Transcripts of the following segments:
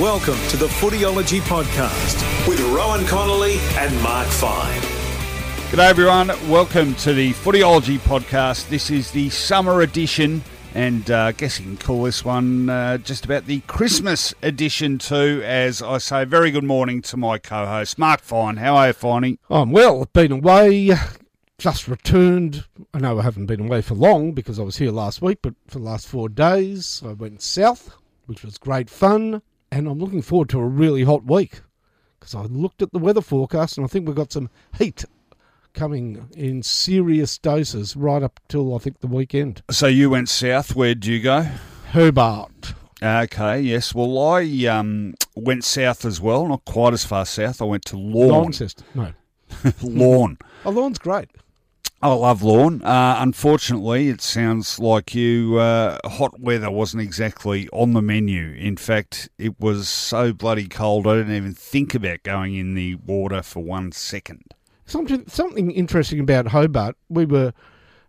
Welcome to the Footyology Podcast with Rohan Connolly and Mark Fine. G'day everyone, welcome to the Footyology Podcast. This is the summer edition, and uh, I guess you can call this one uh, just about the Christmas edition too. As I say, very good morning to my co-host Mark Fine. How are you, Finey? I'm well. I've been away, just returned. I know I haven't been away for long because I was here last week, but for the last four days I went south, which was great fun and I'm looking forward to a really hot week because I looked at the weather forecast and I think we've got some heat coming in serious doses right up till I think the weekend. So you went south. Where'd you go? Hobart. Okay, yes. Well, I um, went south as well, not quite as far south. I went to Lorne. Launceston. No. Lorne. oh, Lorne's great. I love Lorne. Uh, unfortunately, it sounds like you uh, hot weather wasn't exactly on the menu. In fact, it was so bloody cold. I didn't even think about going in the water for one second. Something something interesting about Hobart. We were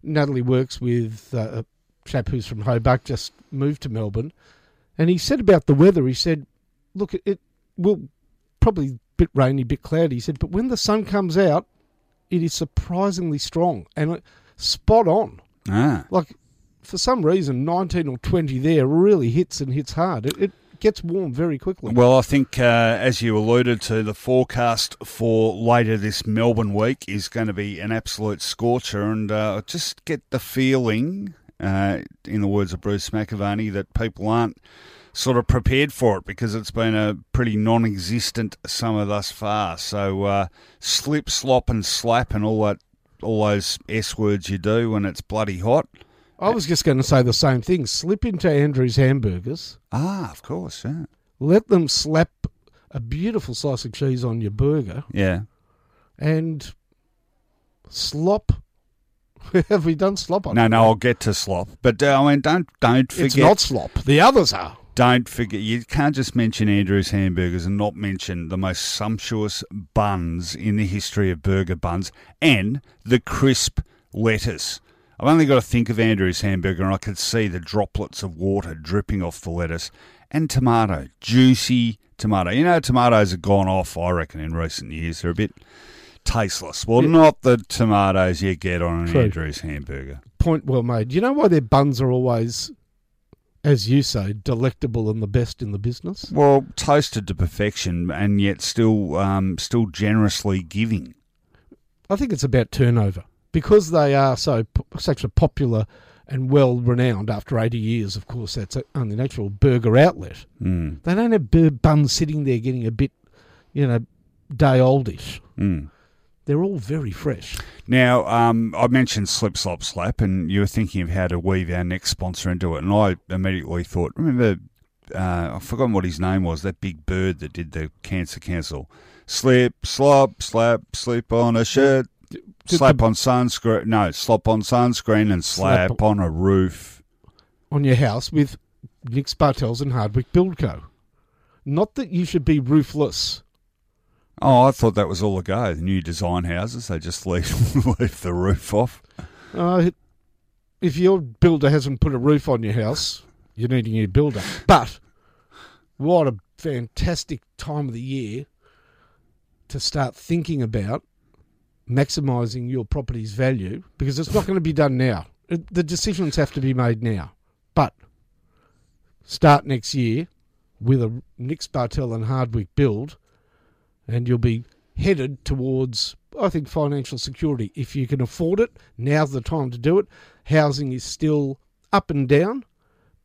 Natalie works with uh, a chap who's from Hobart, just moved to Melbourne, and he said about the weather. He said, "Look, it will probably a bit rainy, a bit cloudy." He said, "But when the sun comes out." It is surprisingly strong and spot on. Ah. Like, for some reason, 19 or 20 there really hits and hits hard. It, it gets warm very quickly. Well, I think, uh, as you alluded to, the forecast for later this Melbourne week is going to be an absolute scorcher, and uh, just get the feeling, uh, in the words of Bruce McAvaney, that people aren't sort of prepared for it because it's been a pretty non-existent summer thus far. So uh, slip, slop, and slap, and all that, all those s words you do when it's bloody hot. I was just going to say the same thing. Slip into Andrew's hamburgers. Ah, of course, yeah. Let them slap a beautiful slice of cheese on your burger. Yeah. And slop. Have we done slop on? No, no, I'll get to slop. But uh, I mean, don't don't forget. It's not slop. The others are don't forget, you can't just mention Andrew's Hamburgers and not mention the most sumptuous buns in the history of burger buns and the crisp lettuce. I've only got to think of Andrew's Hamburger and I could see the droplets of water dripping off the lettuce. And tomato, juicy tomato. You know, tomatoes have gone off, I reckon, in recent years. They're a bit tasteless. Well, yeah. not the tomatoes you get on an True. Andrew's Hamburger. Point well made. You know why their buns are always as you say, delectable and the best in the business? Well, toasted to perfection, and yet still, um, still generously giving. I think it's about turnover because they are so such a popular and well renowned. After eighty years, of course, that's only natural burger outlet. Mm. They don't have buns sitting there getting a bit, you know, day oldish. Mm. They're all very fresh. Now, um, I mentioned Slip Slop Slap, and you were thinking of how to weave our next sponsor into it, and I immediately thought, remember, uh, I've forgotten what his name was, that big bird that did the Cancer Council. Slip, slop, slap, slip on a shirt, slap on sunscreen, no, slop on sunscreen and slap, slap on a roof. On your house with Nick Bartels and Hardwick Build Co. Not that you should be roofless Oh, I thought that was all a go. The new design houses, they just leave, leave the roof off. Uh, if your builder hasn't put a roof on your house, you need a new builder. But what a fantastic time of the year to start thinking about maximising your property's value because it's not going to be done now. The decisions have to be made now. But start next year with a Nick Bartel and Hardwick build and you'll be headed towards, I think, financial security. If you can afford it, now's the time to do it. Housing is still up and down,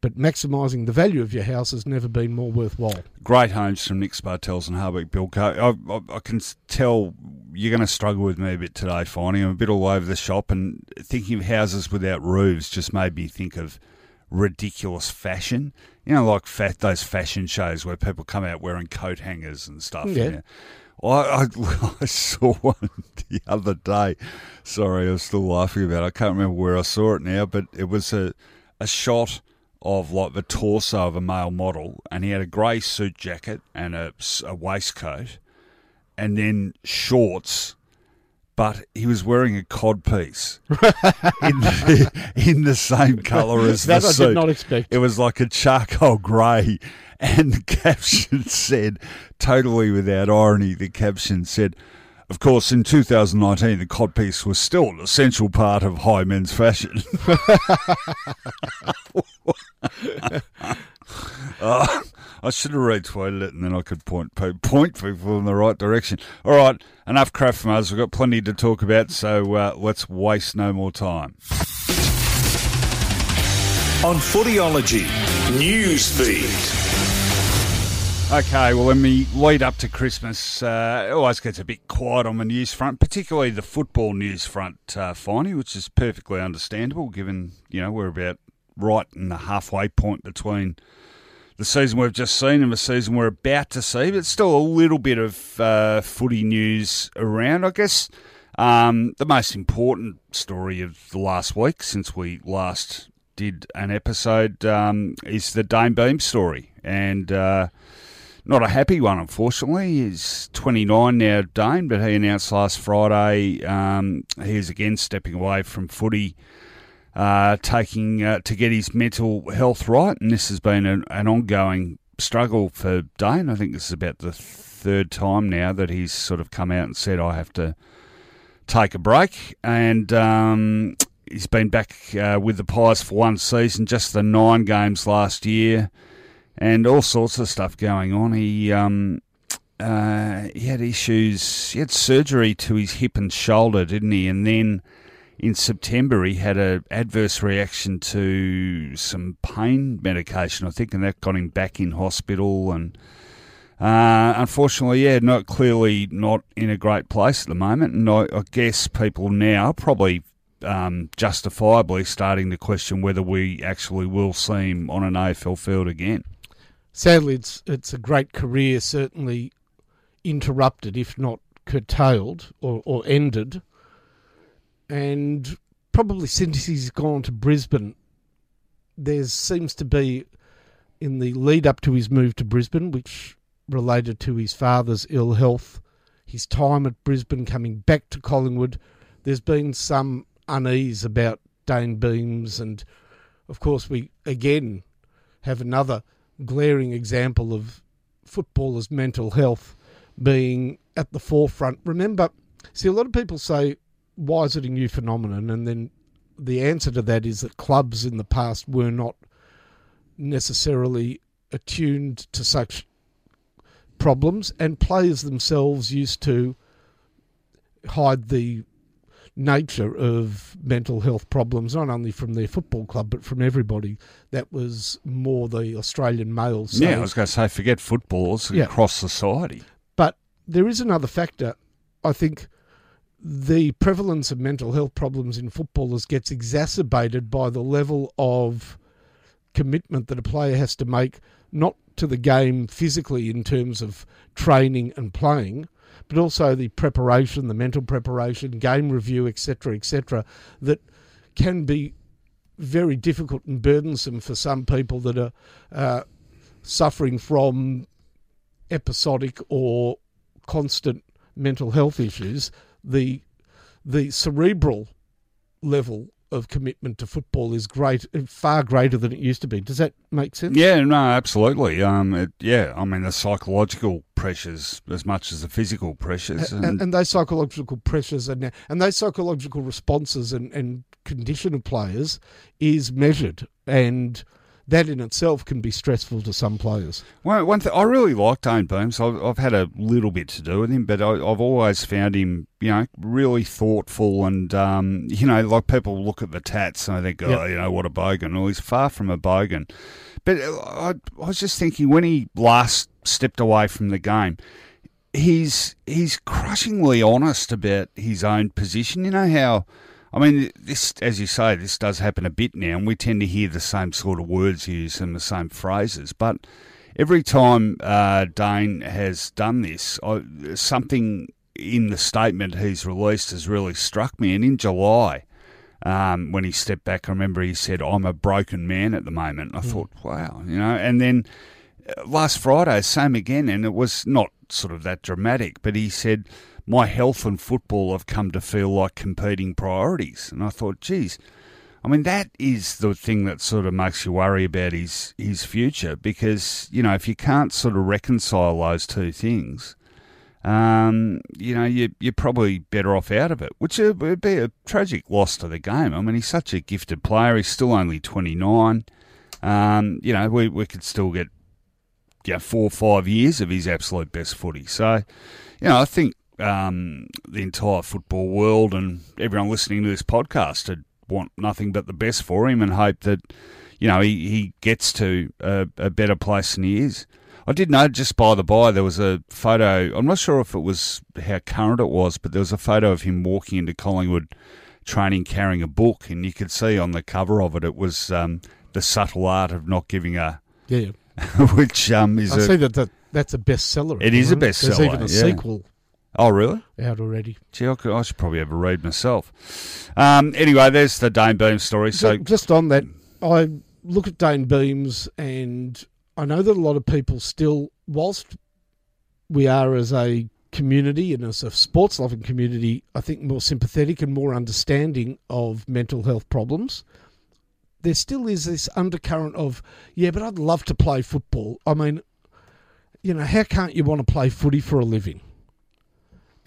but maximising the value of your house has never been more worthwhile. Great homes from Nick Bartels and Hardwick Build Co. I, I, I, can tell you're going to struggle with me a bit today, Finey. I'm a bit all over the shop, and thinking of houses without roofs just made me think of ridiculous fashion. You know, like fa- those fashion shows where people come out wearing coat hangers and stuff. Yeah. you know. I, I, I saw one the other day. Sorry, I was still laughing about it. I can't remember where I saw it now, but it was a, a shot of like the torso of a male model, and he had a grey suit jacket and a, a waistcoat, and then shorts. But he was wearing a cod piece in, the, in the same colour as That the I suit. did not expect. It was like a charcoal grey. And the caption said, totally without irony, the caption said, of course, in 2019, the codpiece was still an essential part of high men's fashion. Uh, I should have retweeted it and then I could point people in the right direction. All right, enough crap from us. We've got plenty to talk about, so uh, let's waste no more time. On Footyology Newsfeed. Okay, well, when we lead up to Christmas, uh, it always gets a bit quiet on the news front, particularly the football news front, uh, Finey, which is perfectly understandable given, you know, we're about right in the halfway point between the season we've just seen and the season we're about to see, but still a little bit of uh, footy news around. I guess um, the most important story of the last week since we last did an episode um, is the Dane Beams story. And uh, not a happy one, unfortunately. He's 29 now, Dane, but he announced last Friday um, he is again stepping away from footy uh, taking uh, to get his mental health right, and this has been an, an ongoing struggle for Dane. I think this is about the third time now that he's sort of come out and said, "I have to take a break," and um, he's been back uh, with the Pies for one season, just the nine games last year, and all sorts of stuff going on. He um, uh, he had issues. He had surgery to his hip and shoulder, didn't he? And then in September he had a adverse reaction to some pain medication, I think, and that got him back in hospital. And uh, unfortunately, yeah, not clearly not in a great place at the moment. And I, I guess people now probably. Um, justifiably starting to question whether we actually will see him on an AFL field again. Sadly, it's it's a great career, certainly interrupted, if not curtailed or, or ended. And probably since he's gone to Brisbane, there seems to be, in the lead up to his move to Brisbane, which related to his father's ill health, his time at Brisbane, coming back to Collingwood, there's been some unease about Dane Beams. And of course, we again have another glaring example of footballers' mental health being at the forefront. Remember, see, a lot of people say, why is it a new phenomenon? And then the answer to that is that clubs in the past were not necessarily attuned to such problems, and players themselves used to hide the nature of mental health problems, not only from their football club, but from everybody. That was more the Australian males. yeah, I was going to say, forget footballers Yeah. across society. But there is another factor. I think the prevalence of mental health problems in footballers gets exacerbated by the level of commitment that a player has to make, not to the game physically in terms of training and playing, but also the preparation, the mental preparation, game review, etc., etc., that can be very difficult and burdensome for some people that are uh, suffering from episodic or constant mental health issues, the the cerebral level of commitment to football is great, far greater than it used to be. Does that make sense? Yeah, no, absolutely. Um, it, yeah, I mean the psychological pressures as much as the physical pressures. and, and those psychological pressures and and those psychological responses and, and condition of players is measured and that in itself can be stressful to some players. One, one thing I really like Dane Beams. I've, I've had a little bit to do with him, but I, I've always found him, you know, really thoughtful and, um, you know, like people look at the tats and they think, oh, Yep. you know, what a bogan. Well, he's far from a bogan. But uh, I, I was just thinking when he last stepped away from the game, he's he's crushingly honest about his own position. You know how I mean, this, as you say, this does happen a bit now, and we tend to hear the same sort of words used and the same phrases. But every time uh, Dane has done this, I, something in the statement he's released has really struck me. And in July, um, when he stepped back, I remember he said, "I'm a broken man at the moment." And I thought, wow, you know. And then uh, last Friday, same again, and it was not sort of that dramatic, but he said my health and football have come to feel like competing priorities. And I thought, geez, I mean, that is the thing that sort of makes you worry about his, his future because, you know, if you can't sort of reconcile those two things, um, you know, you, you're probably better off out of it, which would be a tragic loss to the game. I mean, he's such a gifted player. He's still only 29. Um, you know, we, we could still get know, four or five years of his absolute best footy. So, you know, I think um, the entire football world and everyone listening to this podcast would want nothing but the best for him and hope that you know he, he gets to a, a better place than he is. I did know just by the by there was a photo. I'm not sure if it was how current it was, but there was a photo of him walking into Collingwood training carrying a book, and you could see on the cover of it it was um, the subtle art of not giving a Yeah. which um, is I a, see that, that that's a bestseller. It a moment. There's even a yeah. sequel oh really out already. Gee, I, could, I should probably have a read myself. Um, anyway, there's the Dane Beams story. So just on that, I look at Dane Beams, and I know that a lot of people still, whilst we are as a community and as a sports loving community, I think more sympathetic and more understanding of mental health problems. There still is this undercurrent of, yeah, but I'd love to play football. I mean, you know, how can't you want to play footy for a living?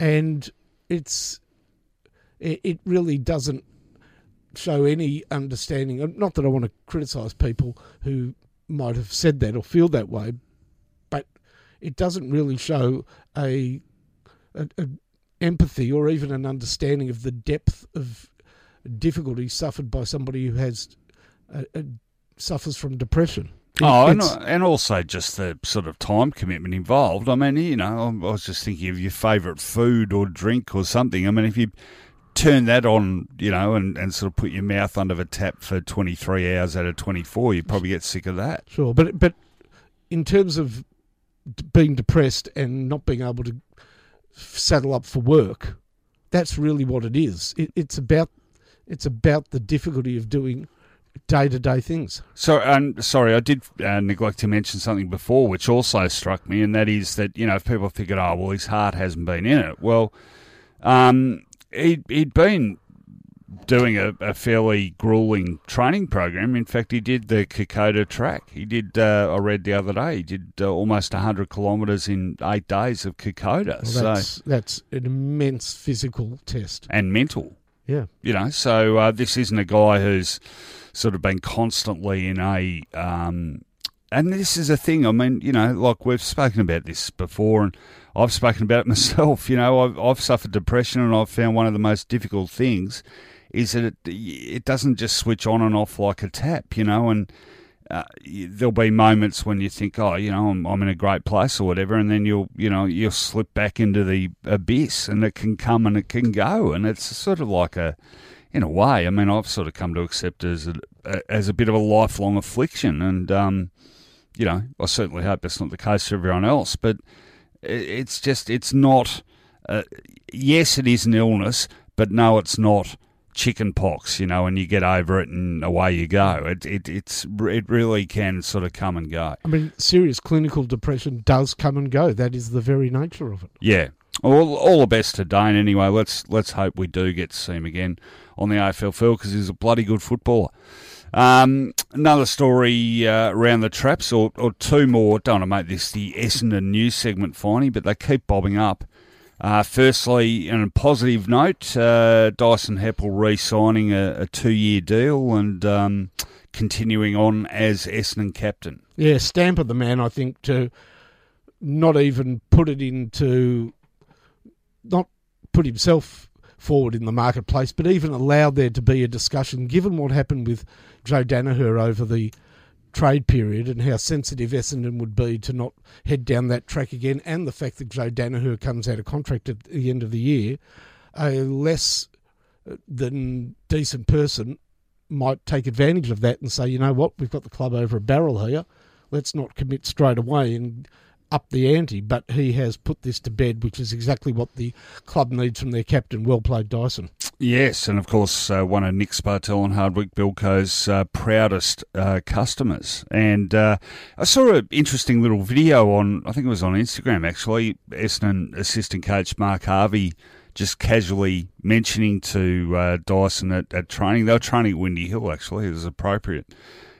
And it's, it, really doesn't show any understanding. Not that I want to criticise people who might have said that or feel that way, but it doesn't really show a, a, a empathy or even an understanding of the depth of difficulty suffered by somebody who has uh, uh, suffers from depression. Oh, and, and also just the sort of time commitment involved. I mean, you know, I was just thinking of your favourite food or drink or something. I mean, if you turn that on, you know, and, and sort of put your mouth under the tap for 23 hours out of 24, you'd probably get sick of that. Sure, but but in terms of being depressed and not being able to saddle up for work, that's really what it is. It, it's about it's about the difficulty of doing day to day things. So, um, sorry, I did uh, neglect to mention something before, which also struck me, and that is that you know if people think, oh, well, his heart hasn't been in it. Well, um, he'd he'd been doing a, a fairly grueling training program. In fact, he did the Kokoda track. He did. Uh, I read the other day. He did uh, almost hundred kilometres in eight days of Kokoda. Well, so that's that's an immense physical test. and mental. Yeah, You know, so uh, this isn't a guy who's sort of been constantly in a. Um, and this is a thing. I mean, you know, like we've spoken about this before, and I've spoken about it myself. You know, I've, I've suffered depression, and I've found one of the most difficult things is that it, it doesn't just switch on and off like a tap. You know, and uh, there'll be moments when you think, oh, you know, I'm, I'm in a great place or whatever, and then you'll, you know, you'll slip back into the abyss, and it can come and it can go, and it's sort of like a, in a way, I mean, I've sort of come to accept as a, as a bit of a lifelong affliction, and um, you know, I certainly hope that's not the case for everyone else, but it's just, it's not. Uh, yes, it is an illness, but no, it's not chicken pox, you know, and you get over it and away you go. It, it it's it really can sort of come and go. I mean, serious clinical depression does come and go. That is the very nature of it. Yeah. All, all the best to Dane anyway. Let's let's hope we do get to see him again on the AFL field because he's a bloody good footballer. Um, another story uh, around the traps, or, or two more. Don't want to make this the Essendon news segment, finally, but they keep bobbing up. Uh, firstly, on a positive note, uh, Dyson Heppel re-signing a, a two-year deal and um, continuing on as Essendon captain. Yeah, stamp of the man, I think, to not even put it into, not put himself forward in the marketplace, but even allowed there to be a discussion, given what happened with Joe Daniher over the trade period and how sensitive Essendon would be to not head down that track again, and the fact that Joe Daniher comes out of contract at the end of the year, a less uh, then decent person might take advantage of that and say, you know what, we've got the club over a barrel here. Let's not commit straight away and up the ante. But he has put this to bed, which is exactly what the club needs from their captain. Well played, Dyson. Yes, and of course, uh, one of Nick Spartel and Hardwick Build Co's uh, proudest uh, customers. And uh, I saw an interesting little video on, I think it was on Instagram actually, Essendon assistant coach Mark Harvey just casually mentioning to uh, Dyson at, at training. They were training at Windy Hill, actually. It was appropriate.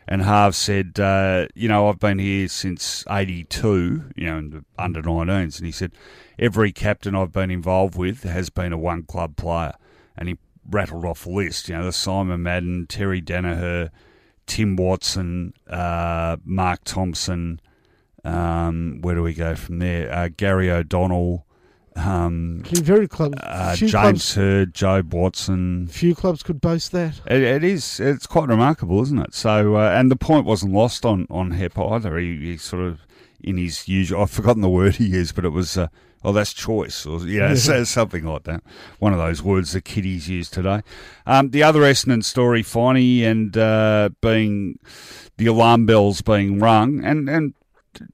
And Harv said, uh, you know, I've been here since 82, you know, in the under 19s. And he said, every captain I've been involved with has been a one club player. And he rattled off a list, you know, the Simon Madden, Terry Daniher, Tim Watson, uh, Mark Thompson. Um, where do we go from there? Uh, Gary O'Donnell, um, very club, uh, James clubs, Hird, Jobe Watson. few clubs could boast that. It, it is. It's quite remarkable, isn't it? So, uh, and the point wasn't lost on on Hep either. He, he sort of in his usual. I've forgotten the word he used, but it was. Uh, Oh, that's choice, or you know, so- something like that. One of those words the kiddies use today. Um, the other Essendon story, Finey, and uh, being the alarm bells being rung, and and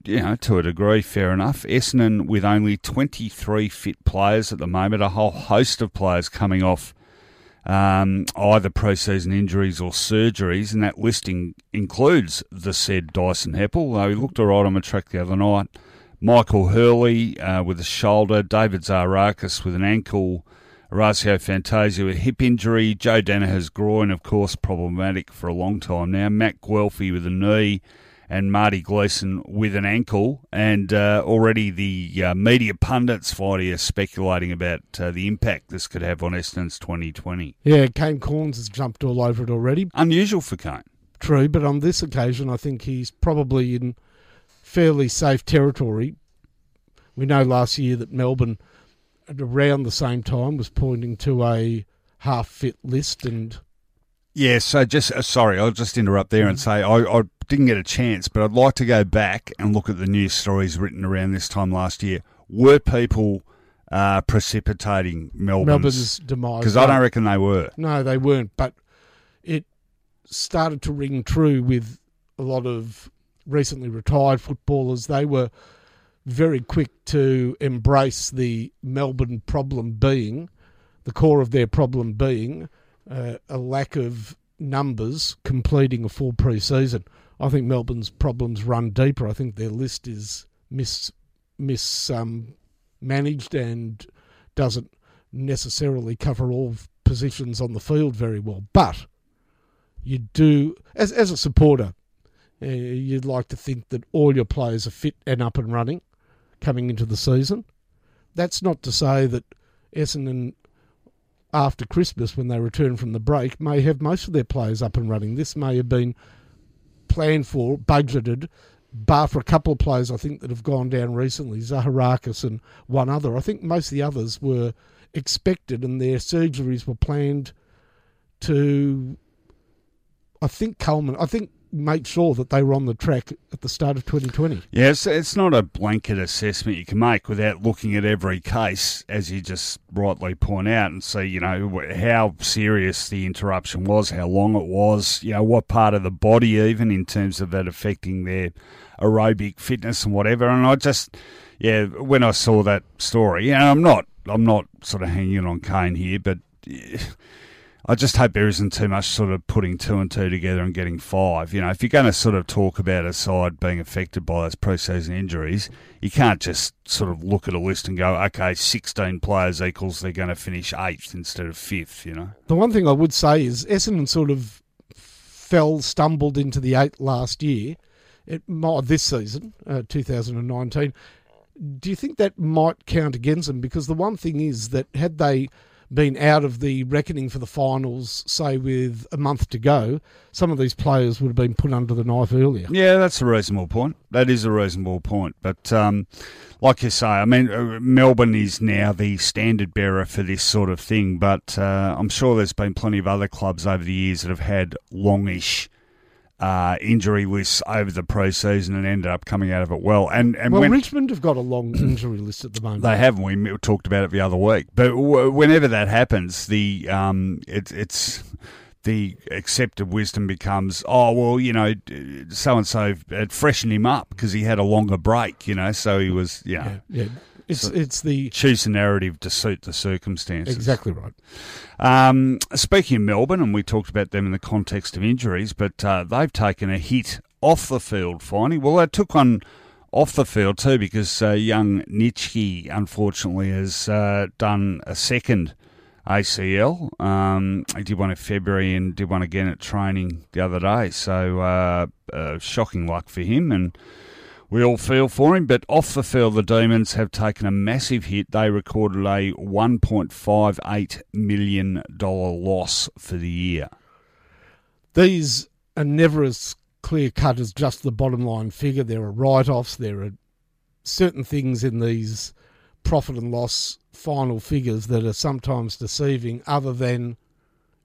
you know, to a degree, fair enough. Essendon with only 23 fit players at the moment, a whole host of players coming off um, either pre-season injuries or surgeries, and that listing includes the said Dyson Heppel. Though he looked all right on the track the other night. Michael Hurley uh, with a shoulder, David Zaharakis with an ankle, Orazio Fantasia with a hip injury, Joe Daniher's groin, of course, problematic for a long time now, Matt Guelfi with a knee, and Marty Gleeson with an ankle. And uh, already the uh, media pundits, Friday, are speculating about uh, the impact this could have on Essendon's 2020. Yeah, Kane Cornes has jumped all over it already. Unusual for Kane. True, but on this occasion, I think he's probably in fairly safe territory. We know last year that Melbourne, at around the same time, was pointing to a half fit list, and Yeah, so just uh, sorry, I'll just interrupt there and say I, I didn't get a chance, but I'd like to go back and look at the news stories written around this time last year. Were people uh, precipitating Melbourne's? Melbourne's demise. Because I don't reckon they were. No, they weren't. But it started to ring true with a lot of recently retired footballers. They were very quick to embrace the Melbourne problem being, the core of their problem being, uh, a lack of numbers completing a full pre-season. I think Melbourne's problems run deeper. I think their list is mis mis um, and doesn't necessarily cover all positions on the field very well. But you do, as as a supporter, uh, you'd like to think that all your players are fit and up and running coming into the season. That's not to say that Essendon, after Christmas, when they return from the break, may have most of their players up and running. This may have been planned for, budgeted, bar for a couple of players I think that have gone down recently, Zaharakis and one other. I think most of the others were expected and their surgeries were planned to, I think, Coleman, I think, make sure that they were on the track at the start of 2020. Yeah, it's, it's not a blanket assessment you can make without looking at every case, as you just rightly point out, and see, you know, how serious the interruption was, how long it was, you know, what part of the body, even in terms of that affecting their aerobic fitness and whatever. And I just, yeah, when I saw that story, and I'm not, I'm not sort of hanging on Kane here, but. I just hope there isn't too much sort of putting two and two together and getting five. You know, if you're going to sort of talk about a side being affected by those preseason injuries, you can't just sort of look at a list and go, okay, 16 players equals they're going to finish eighth instead of fifth, you know? The one thing I would say is Essendon sort of fell, stumbled into the eight last year, it might, this season, uh, 2019. Do you think that might count against them? Because the one thing is that had they been out of the reckoning for the finals, say with a month to go, some of these players would have been put under the knife earlier. Yeah, that's a reasonable point. That is a reasonable point. But um, like you say, I mean, uh, Melbourne is now the standard bearer for this sort of thing. But uh, I'm sure there's been plenty of other clubs over the years that have had longish uh, injury lists over the preseason and ended up coming out of it well. And and Well, when, Richmond have got a long injury list at the moment. they haven't. We talked about it the other week. But w- whenever that happens, the um, it, it's the accepted wisdom becomes, oh well, you know, so and so had freshened him up because he had a longer break, you know, so he was, you know, yeah, yeah. It's it's the choose the narrative to suit the circumstances. exactly right. Um, speaking of Melbourne, and we talked about them in the context of injuries, but uh, they've taken a hit off the field, finally. Well, they took one off the field too because uh, young Nietschke, unfortunately, has uh, done a second ACL. Um, he did one in February and did one again at training the other day. So uh, uh, shocking luck for him, and we all feel for him. But off the field, the Demons have taken a massive hit. They recorded a $1.58 million loss for the year. These are never as clear cut as just the bottom line figure. There are write offs. There are certain things in these profit and loss final figures that are sometimes deceiving, other than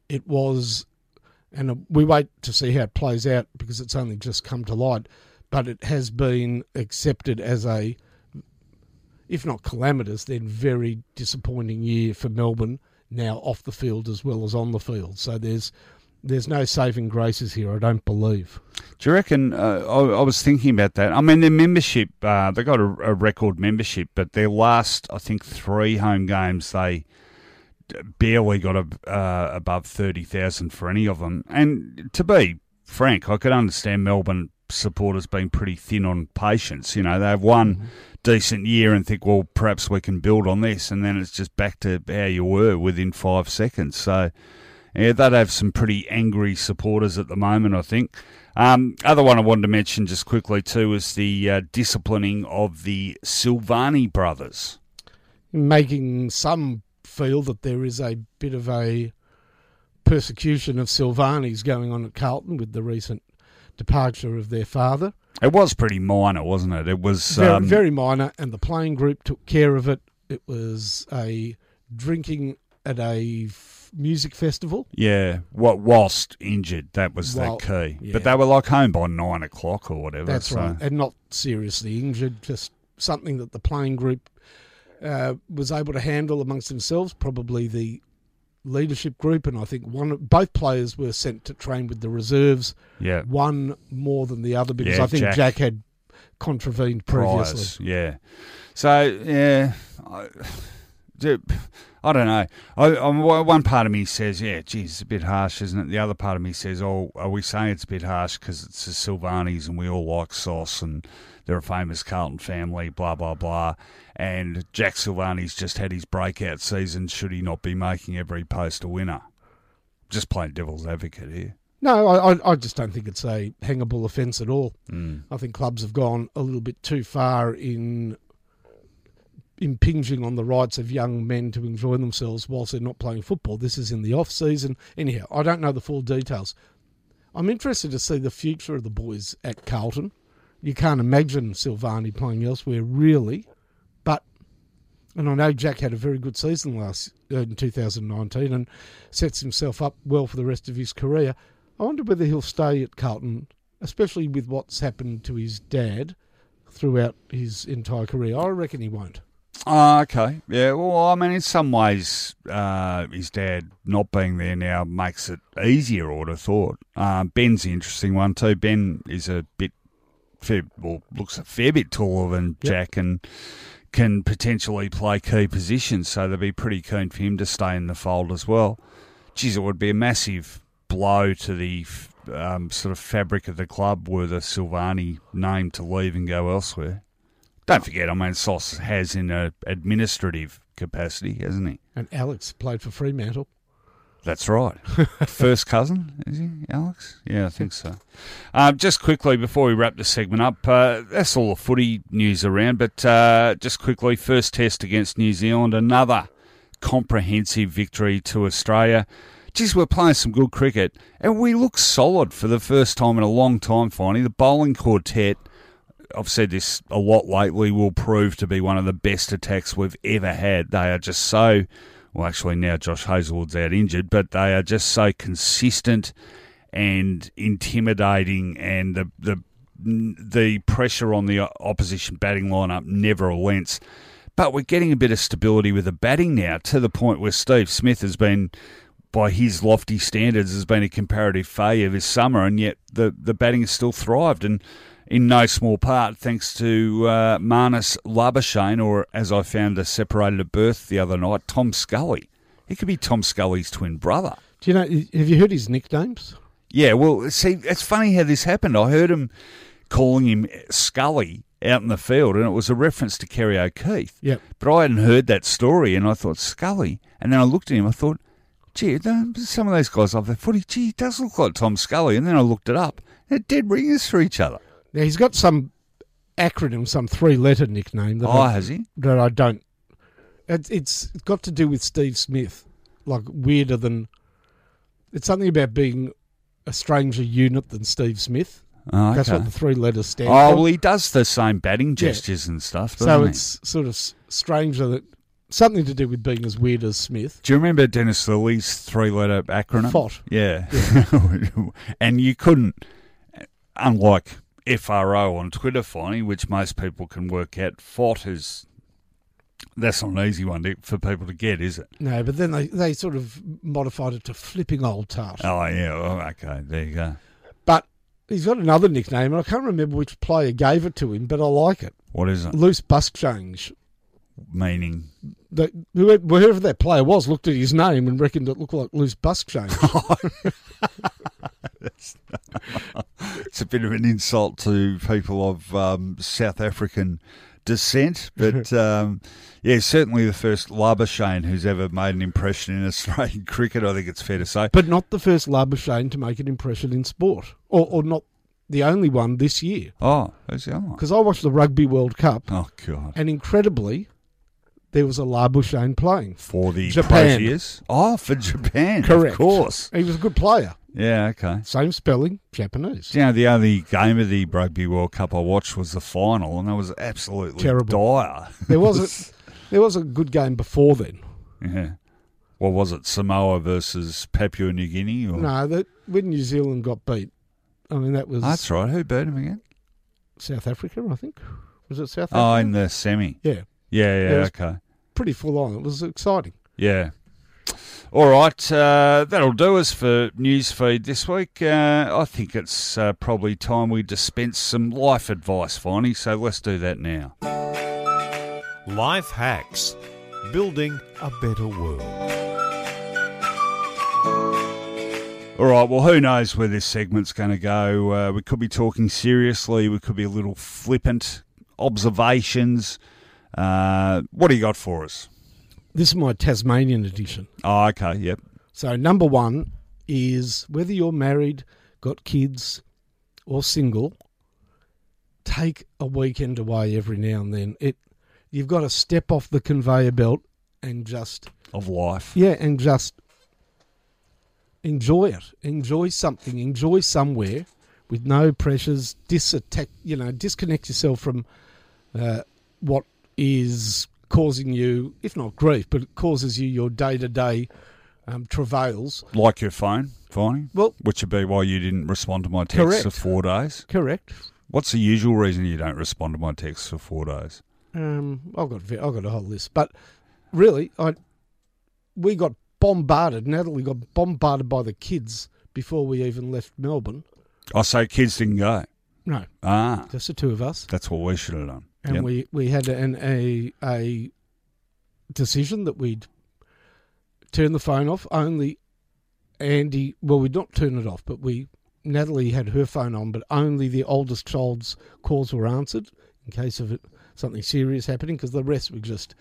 it was. And we wait to see how it plays out because it's only just come to light. But it has been accepted as a, if not calamitous, then very disappointing year for Melbourne. Now off the field as well as on the field. So there's there's no saving graces here. I don't believe. Do you reckon? Uh, I, I was thinking about that. I mean, their membership, uh, they got a, a record membership, but their last, I think, three home games, they barely got a, uh, above 30,000 for any of them. And to be frank, I could understand Melbourne supporters being pretty thin on patience. You know, they have one Mm-hmm. decent year and think, well, perhaps we can build on this, and then it's just back to how you were within five seconds. So, yeah, they'd have some pretty angry supporters at the moment, I think. Um, other one I wanted to mention just quickly too is the uh, disciplining of the Silvagni brothers. making some feel that there is a bit of a persecution of Silvagni's going on at Carlton with the recent departure of their father. It was pretty minor, wasn't it? It was Very, um, very minor, and the playing group took care of it. It was a drinking at a f- music festival. yeah. What whilst injured, that was Well, the key. yeah. But they were like home by nine o'clock or whatever. That's so- right, and not seriously injured, just something that the playing group uh, was able to handle amongst themselves. Probably the leadership group, and I think one, both players were sent to train with the reserves. Yeah. One more than the other because Yeah, I think Jack- Jack, had contravened previously. priors. Yeah. So yeah, I, I don't know. I, I, one part of me says, yeah, geez, it's a bit harsh, isn't it? The other part of me says, oh, are we saying it's a bit harsh because it's the Silvagnis and we all like sauce and they're a famous Carlton family, blah blah blah. And Jack Silvagni's just had his breakout season. Should he not be making every post a winner? Just playing devil's advocate here. No, I, I- just don't think it's a hangable offence at all. Mm. I think clubs have gone a little bit too far in impinging on the rights of young men to enjoy themselves whilst they're not playing football. This is in the off season. Anyhow, I don't know the full details. I'm interested to see the future of the boys at Carlton. You can't imagine Silvagni playing elsewhere, really. But, and I know Jack had a very good season last uh, in 2019 and sets himself up well for the rest of his career. I wonder whether he'll stay at Carlton, especially with what's happened to his dad throughout his entire career. I reckon he won't. Oh, okay. Yeah, well, I mean, in some ways, uh, his dad not being there now makes it easier, I would have thought. Uh, Ben's the interesting one, too. Ben is a bit, fair, well, looks a fair bit taller than Yep. Jack and can potentially play key positions, so they'd be pretty keen for him to stay in the fold as well. Geez, it would be a massive blow to the um, sort of fabric of the club were the Silvagni name to leave and go elsewhere. Don't forget, I mean, Sauce has in a administrative capacity, hasn't he? And Alex played for Fremantle. That's right. First cousin, is he, Alex? Yeah, I think so. Uh, just quickly, before we wrap the segment up, uh, that's all the footy news around, but uh, just quickly, first test against New Zealand, another comprehensive victory to Australia. Geez, we're playing some good cricket, and we look solid for the first time in a long time, finally. The bowling quartet I've said this a lot lately, will prove to be one of the best attacks we've ever had. They are just so, well, actually now Josh Hazlewood's out injured, but they are just so consistent and intimidating, and the the the pressure on the opposition batting lineup never relents. But we're getting a bit of stability with the batting now to the point where Steve Smith has been, by his lofty standards, has been a comparative failure this summer, and yet the, the batting has still thrived. And in no small part thanks to uh, Marnus Labuschagne, or as I found a separated at birth the other night, Tom Scully. He could be Tom Scully's twin brother. Do you know? Have you heard his nicknames? Yeah, well, see, it's funny how this happened. I heard him calling him Scully out in the field, and it was a reference to Kerry O'Keeffe. Yep. But I hadn't heard that story, and I thought Scully, and then I looked at him. I thought, gee, some of those guys off the footy, gee, he does look like Tom Scully. And then I looked it up. They're dead ringers for each other. Now he's got some acronym, some three-letter nickname. That Oh, I, has he? that I don't. It, it's got to do with Steve Smith, like weirder than. It's something about being a stranger unit than Steve Smith. Oh, okay. That's what the three letters stand Oh, for. well, he does the same batting gestures and stuff, doesn't so he? it's sort of stranger that something to do with being as weird as Smith. Do you remember Dennis Lillee's three-letter acronym? FOT. Yeah. and you couldn't, unlike FRO on Twitter, Finey, which most people can work out, FOT is, that's not an easy one to, for people to get, is it? No, but then they, they sort of modified it to flipping old tart. Oh, yeah. Well, okay. There you go. But he's got another nickname, and I can't remember which player gave it to him, but I like it. What is it? Loose bus change. Meaning? The, whoever whoever that player was looked at his name and reckoned it looked like loose bus change. It's a bit of an insult to people of um, South African descent, but um, yeah, certainly the first Labuschagne who's ever made an impression in Australian cricket. I think it's fair to say. but not the first Labuschagne to make an impression in sport, or, or not the only one this year. Oh, who's the other one? Because I watched the Rugby World Cup, Oh God, and incredibly, there was a Labuschagne playing. for the Japan. Proteas. Oh, for Japan, Correct. of course. He was a good player. Yeah, okay. Same spelling, Japanese. You know, the only game of the Rugby World Cup I watched was the final, and that was absolutely Terrible. dire. There was a there was a good game before then. Yeah. What was it? Samoa versus Papua New Guinea? Or? No, that when New Zealand got beat, I mean that was That's right. Who beat them again? South Africa, I think. Was it South Oh, in the semi. yeah, Yeah, yeah, was- okay. Pretty full on. It was exciting. Yeah. All right, uh, that'll do us for newsfeed this week. Uh, I think it's uh, probably time we dispense some life advice, Finey. So let's do that now. Life hacks. Building a better world. All right, well, who knows where this segment's going to go? Uh, we could be talking seriously. We could be a little flippant. Observations. Uh, what do you got for us? This is my Tasmanian edition. Oh, okay. Yep. So number one is whether you're married, got kids, or single, take a weekend away every now and then. It you've got to step off the conveyor belt and just Of life. yeah, and just enjoy it. Enjoy something. Enjoy somewhere with no pressures. Disattack, you know, disconnect yourself from uh, what is causing you, if not grief, but it causes you your day to day travails. Like your phone, Finey. Well- which would be why you didn't respond to my text Correct. for four days. Correct. What's the usual reason you don't respond to my texts for four days? Um, I've got ve- I've got a whole list, but really, I we got bombarded. Natalie got bombarded by the kids before we even left Melbourne. I say kids didn't go. No, Ah, just the two of us. that's what we should have done. And Yep. we we had an a a decision that we'd turn the phone off. Only Andy, well, we'd not turn it off, but we Natalie had her phone on, but only the oldest child's calls were answered in case of it, something serious happening, because the rest were just,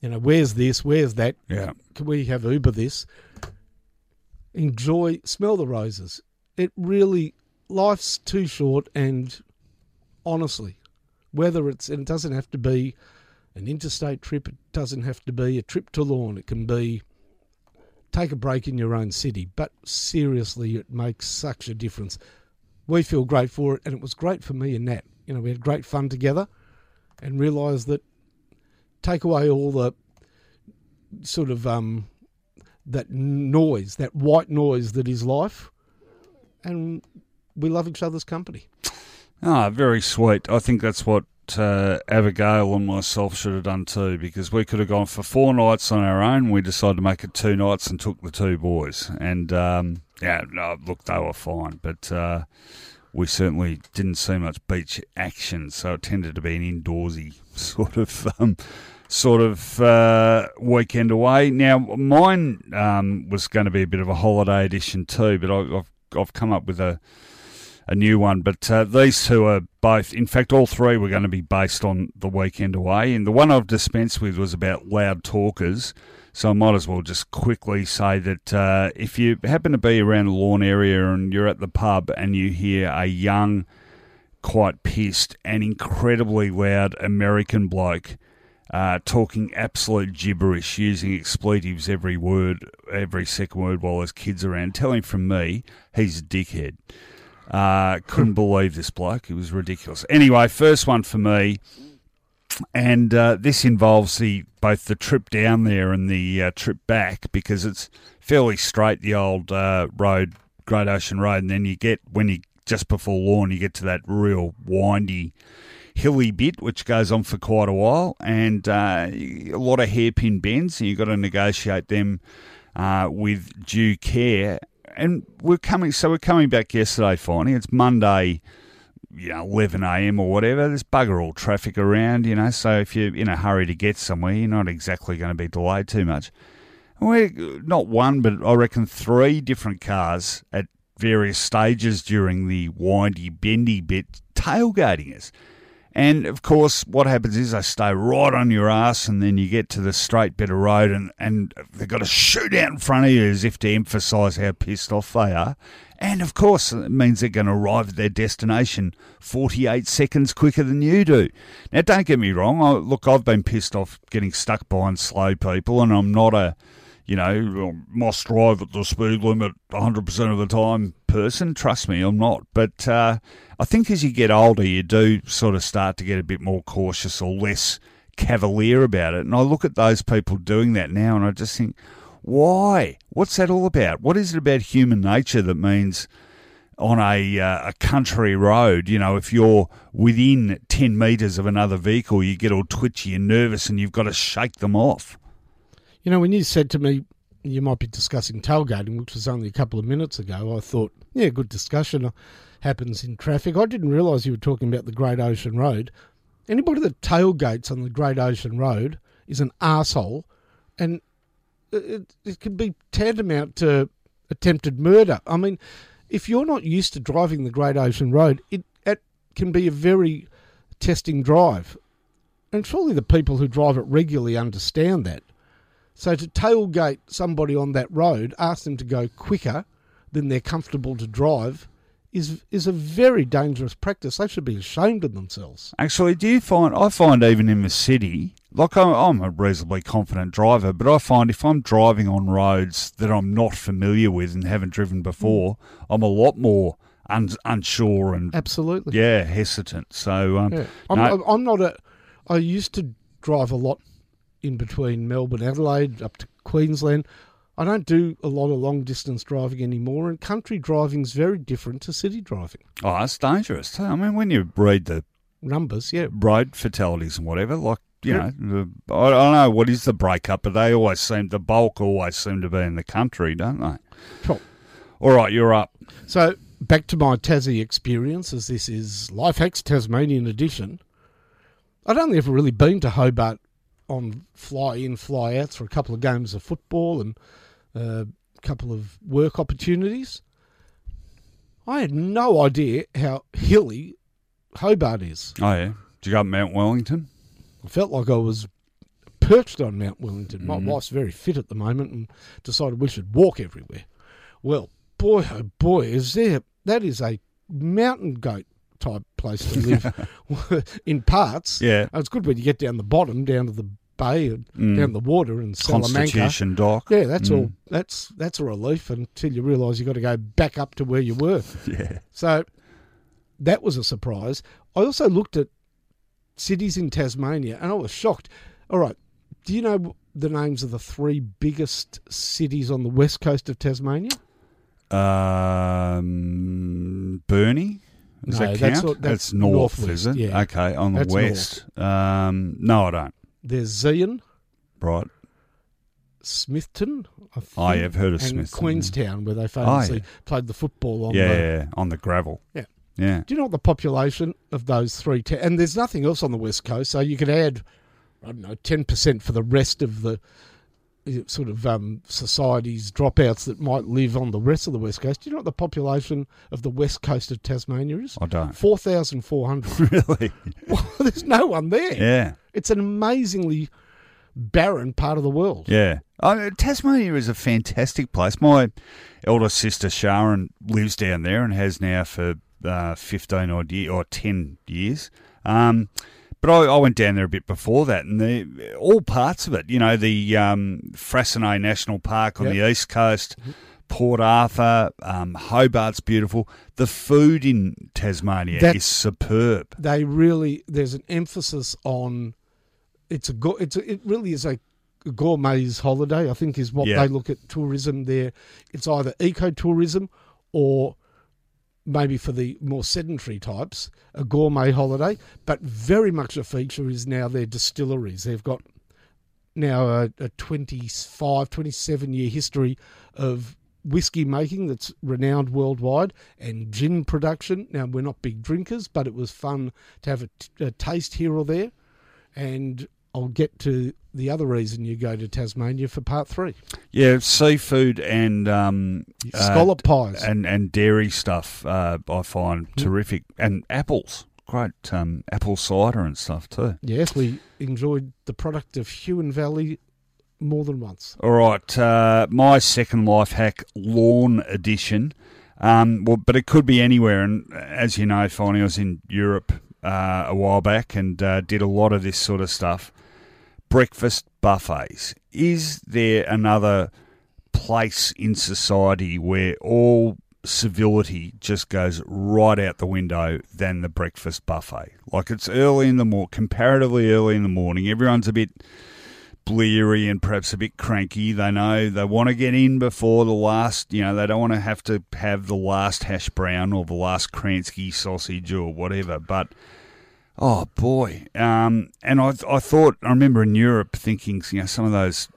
you know, where's this, where's that, yeah. can we have Uber this? Enjoy, smell the roses. It really, life's too short, and honestly, whether it's, it doesn't have to be an interstate trip, it doesn't have to be a trip to Lorne, it can be take a break in your own city. But seriously, it makes such a difference. We feel great for it, and it was great for me and Nat. You know, we had great fun together and realised that take away all the sort of um, that noise, that white noise that is life, and we love each other's company. Ah, very sweet. I think that's what uh, Abigail and myself should have done too, because we could have gone for four nights on our own. We decided to make it two nights and took the two boys. And um, yeah, no, look, they were fine, but uh, we certainly didn't see much beach action, so it tended to be an indoorsy sort of. Um, sort of uh, weekend away. Now, mine um, was going to be a bit of a holiday edition too, but I, have I've come up with a a new one. But uh, these two are both, in fact, all three were going to be based on the weekend away. And the one I've dispensed with was about loud talkers. So I might as well just quickly say that uh, if you happen to be around the Lorne area and you're at the pub and you hear a young, quite pissed and incredibly loud American bloke uh, talking absolute gibberish, using expletives every word, every second word while his kids around, tell him from me he's a dickhead. Uh, couldn't believe this bloke. It was ridiculous. Anyway, first one for me, and uh, this involves the both the trip down there and the uh, trip back because it's fairly straight, the old uh, road, Great Ocean Road, and then you get when you just before Lorne, you get to that real windy, hilly bit, which goes on for quite a while, and uh, a lot of hairpin bends, and you've got to negotiate them uh, with due care and we're coming. So we're coming back yesterday. Finally, it's Monday, you know, eleven a.m. or whatever. There's bugger all traffic around, you know. So if you're in a hurry to get somewhere, you're not exactly going to be delayed too much. We're not one, but I reckon three different cars at various stages during the windy, bendy bit tailgating us. And of course, what happens is they stay right on your ass, and then you get to the straight bit of road, and, and they've got to shoot out in front of you as if to emphasise how pissed off they are. And of course, it means they're going to arrive at their destination 48 seconds quicker than you do. Now, don't get me wrong. I, look, I've been pissed off getting stuck behind slow people, and I'm not a, you know, must drive at the speed limit 100% of the time person. Trust me, I'm not. But uh, I think as you get older, you do sort of start to get a bit more cautious or less cavalier about it. And I look at those people doing that now and I just think, why? What's that all about? What is it about human nature that means on a, uh, a country road, you know, if you're within 10 metres of another vehicle, you get all twitchy and nervous and you've got to shake them off? You know, when you said to me, you might be discussing tailgating, which was only a couple of minutes ago, I thought, yeah, good discussion happens in traffic. I didn't realise you were talking about the Great Ocean Road. Anybody that tailgates on the Great Ocean Road is an asshole, and it, it can be tantamount to attempted murder. I mean, if you're not used to driving the Great Ocean Road, it, it can be a very testing drive. And surely the people who drive it regularly understand that. So to tailgate somebody on that road, ask them to go quicker than they're comfortable to drive, is is a very dangerous practice. They should be ashamed of themselves. Actually, do you find I find even in the city, like I'm, I'm a reasonably confident driver, but I find if I'm driving on roads that I'm not familiar with and haven't driven before, I'm a lot more un, unsure and absolutely yeah hesitant. So um, yeah. I'm, no. I'm not a. I used to drive a lot in between Melbourne, Adelaide, up to Queensland. I don't do a lot of long distance driving anymore, and country driving is very different to city driving. Oh, it's dangerous. I mean, when you read the numbers, yeah, road fatalities and whatever, like you yeah. know, the, I, don't know what is the breakup, but they always seem the bulk always seem to be in the country, don't they? Sure. All right, you're up. So back to my Tassie experience, as this is Life Hacks Tasmanian edition. I'd only ever really been to Hobart on fly in, fly outs for a couple of games of football and uh, a couple of work opportunities. I had no idea how hilly Hobart is. Oh, yeah. Did you go up Mount Wellington? I felt like I was perched on Mount Wellington. Mm-hmm. My wife's very fit at the moment and decided we should walk everywhere. Well, boy, oh boy, is there. That is a mountain goat type place to live in parts. Yeah. it's good when you get down the bottom, down to the bay and mm. down the water and Salamanca. Constitution dock. Yeah, that's mm. all. That's that's a relief until you realise you've got to go back up to where you were. yeah. So that was a surprise. I also looked at cities in Tasmania and I was shocked. All right, do you know the names of the three biggest cities on the west coast of Tasmania? Um, Burnie. Does No, that that's count? what- that's north, northwest, is it? yeah. Okay, on the That's west. Um, no, I don't. There's Zeehan, Right. Smithton. I think, Oh, yeah, I've heard of and Smithton. Queenstown, where they famously yeah. played the football on Yeah, the. yeah, on the gravel. Yeah. Yeah. Do you know what the population of those three? And there's nothing else on the west coast, so you could add, I don't know, ten percent for the rest of the sort of um, societies dropouts that might live on the rest of the west coast. Do you know what the population of the west coast of Tasmania is? I don't. Four thousand four hundred. really? well, there's no one there. Yeah. It's an amazingly barren part of the world. Yeah. Oh, Tasmania is a fantastic place. My elder sister Sharon lives down there and has now for uh, 15 odd year, or 10 years. Um, but I, I went down there a bit before that, and the, all parts of it, you know, the um, National Park on Yep. the east coast, Port Arthur, um, Hobart's beautiful. The food in Tasmania That- is superb. they really there's an emphasis on it's a go, it's a, it really is a gourmet's holiday. I think is what Yeah. they look at tourism there. It's either ecotourism or maybe for the more sedentary types a gourmet holiday. But very much a feature is now their distilleries. They've got now a, a 25, 27 year history of whiskey making that's renowned worldwide and gin production. Now, we're not big drinkers, but it was fun to have a, t- a taste here or there. And I'll get to the other reason you go to Tasmania for part three Yeah, seafood and um, uh, scallop pies. and and dairy stuff uh, I find terrific, and apples, great um, apple cider and stuff too. yes, we enjoyed the product of Huon Valley more than once. All right, uh, my second life hack Lorne edition. Um, well, but it could be anywhere, and as you know, finally I was in Europe uh, a while back and uh, did a lot of this sort of stuff. Breakfast buffets. Is there another place in society where all civility just goes right out the window than the breakfast buffet? Like it's early in the morning, comparatively early in the morning. Everyone's a bit bleary and perhaps a bit cranky. They know they want to get in before the last, you know, they don't want to have to have the last hash brown or the last Kransky sausage or whatever. But oh boy, um, and I I thought I remember in Europe thinking, you know, some of those.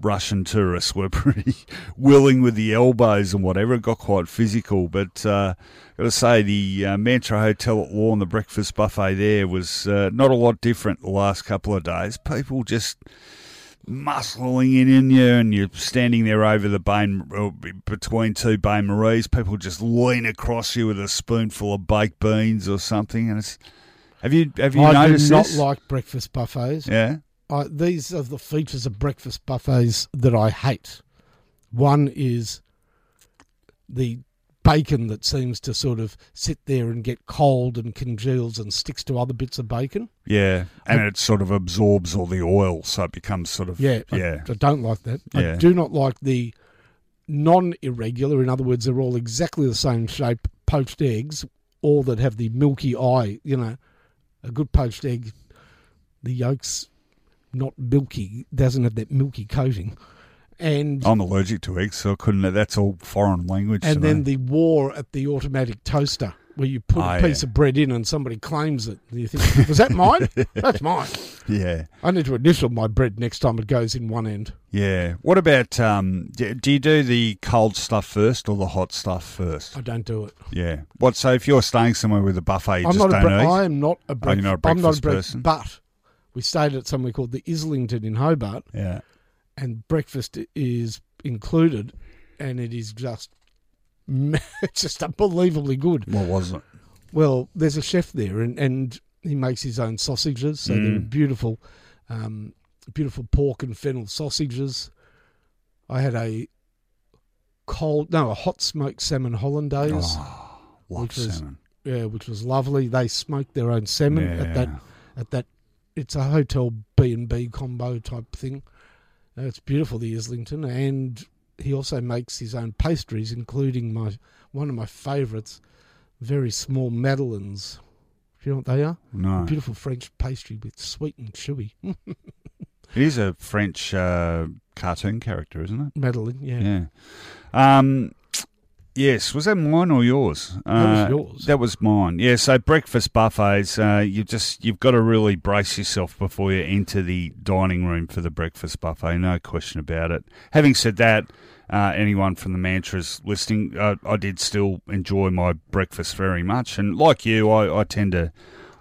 Russian tourists were pretty willing with the elbows and whatever. It got quite physical, but uh, got to say the uh, Mantra Hotel at Lorne, the breakfast buffet there was uh, not a lot different the last couple of days. People just muscling in in you, and you're standing there over the uh, between two Bain Maries. People just lean across you with a spoonful of baked beans or something, and it's. Have you have you I do not this? like breakfast buffets. yeah, I, these are the features of breakfast buffets that I hate. One is the bacon that seems to sort of sit there and get cold and congeals and sticks to other bits of bacon. yeah, and it sort of absorbs all the oil, so it becomes sort of Yeah, I- yeah, I, don't like that. Yeah. I do not like the non-irregular. In other words, they're all exactly the same shape poached eggs, all that have the milky eye. You know, a good poached egg, the yolk's not milky, doesn't have that milky coating, and I'm allergic to eggs, so I couldn't. That's all foreign language. and then me. the war at the automatic toaster. Where you put Oh, a piece yeah. of bread in and somebody claims it. You think, was that mine? That's mine. yeah, I need to initial my bread next time it goes in one end. yeah. What about um? Do you do the cold stuff first or the hot stuff first? I don't do it. Yeah. What? So if you're staying somewhere with a buffet, you I'm just not a don't bre- eat. I am not a breakfast. you're not a I'm not a breakfast person? But we stayed at somewhere called the Islington in Hobart, yeah. and breakfast is included, and it is just it's just unbelievably good. What was it? Well, there's a chef there, and, and he makes his own sausages, so they're Mm. beautiful, um, beautiful pork and fennel sausages. I had a cold, no, a hot smoked salmon hollandaise, Oh, love Which was- salmon. yeah, which was lovely. They smoked their own salmon at that Yeah. at that. It's a hotel B and B combo type thing. Uh, It's beautiful, the Islington, and he also makes his own pastries, including my one of my favourites, very small madeleines. Do you know what they are? No. Beautiful French pastry with sweet and chewy. It is a French uh, cartoon character, isn't it? Madeleine, yeah. Yeah. Um, Yes, was that mine or yours? That was Uh, yours. That was mine. Yeah. So breakfast buffets, uh, you just you've got to really brace yourself before you enter the dining room for the breakfast buffet. No question about it. Having said that, uh, anyone from the mantras listening, uh, I did still enjoy my breakfast very much, and like you, I, I tend to.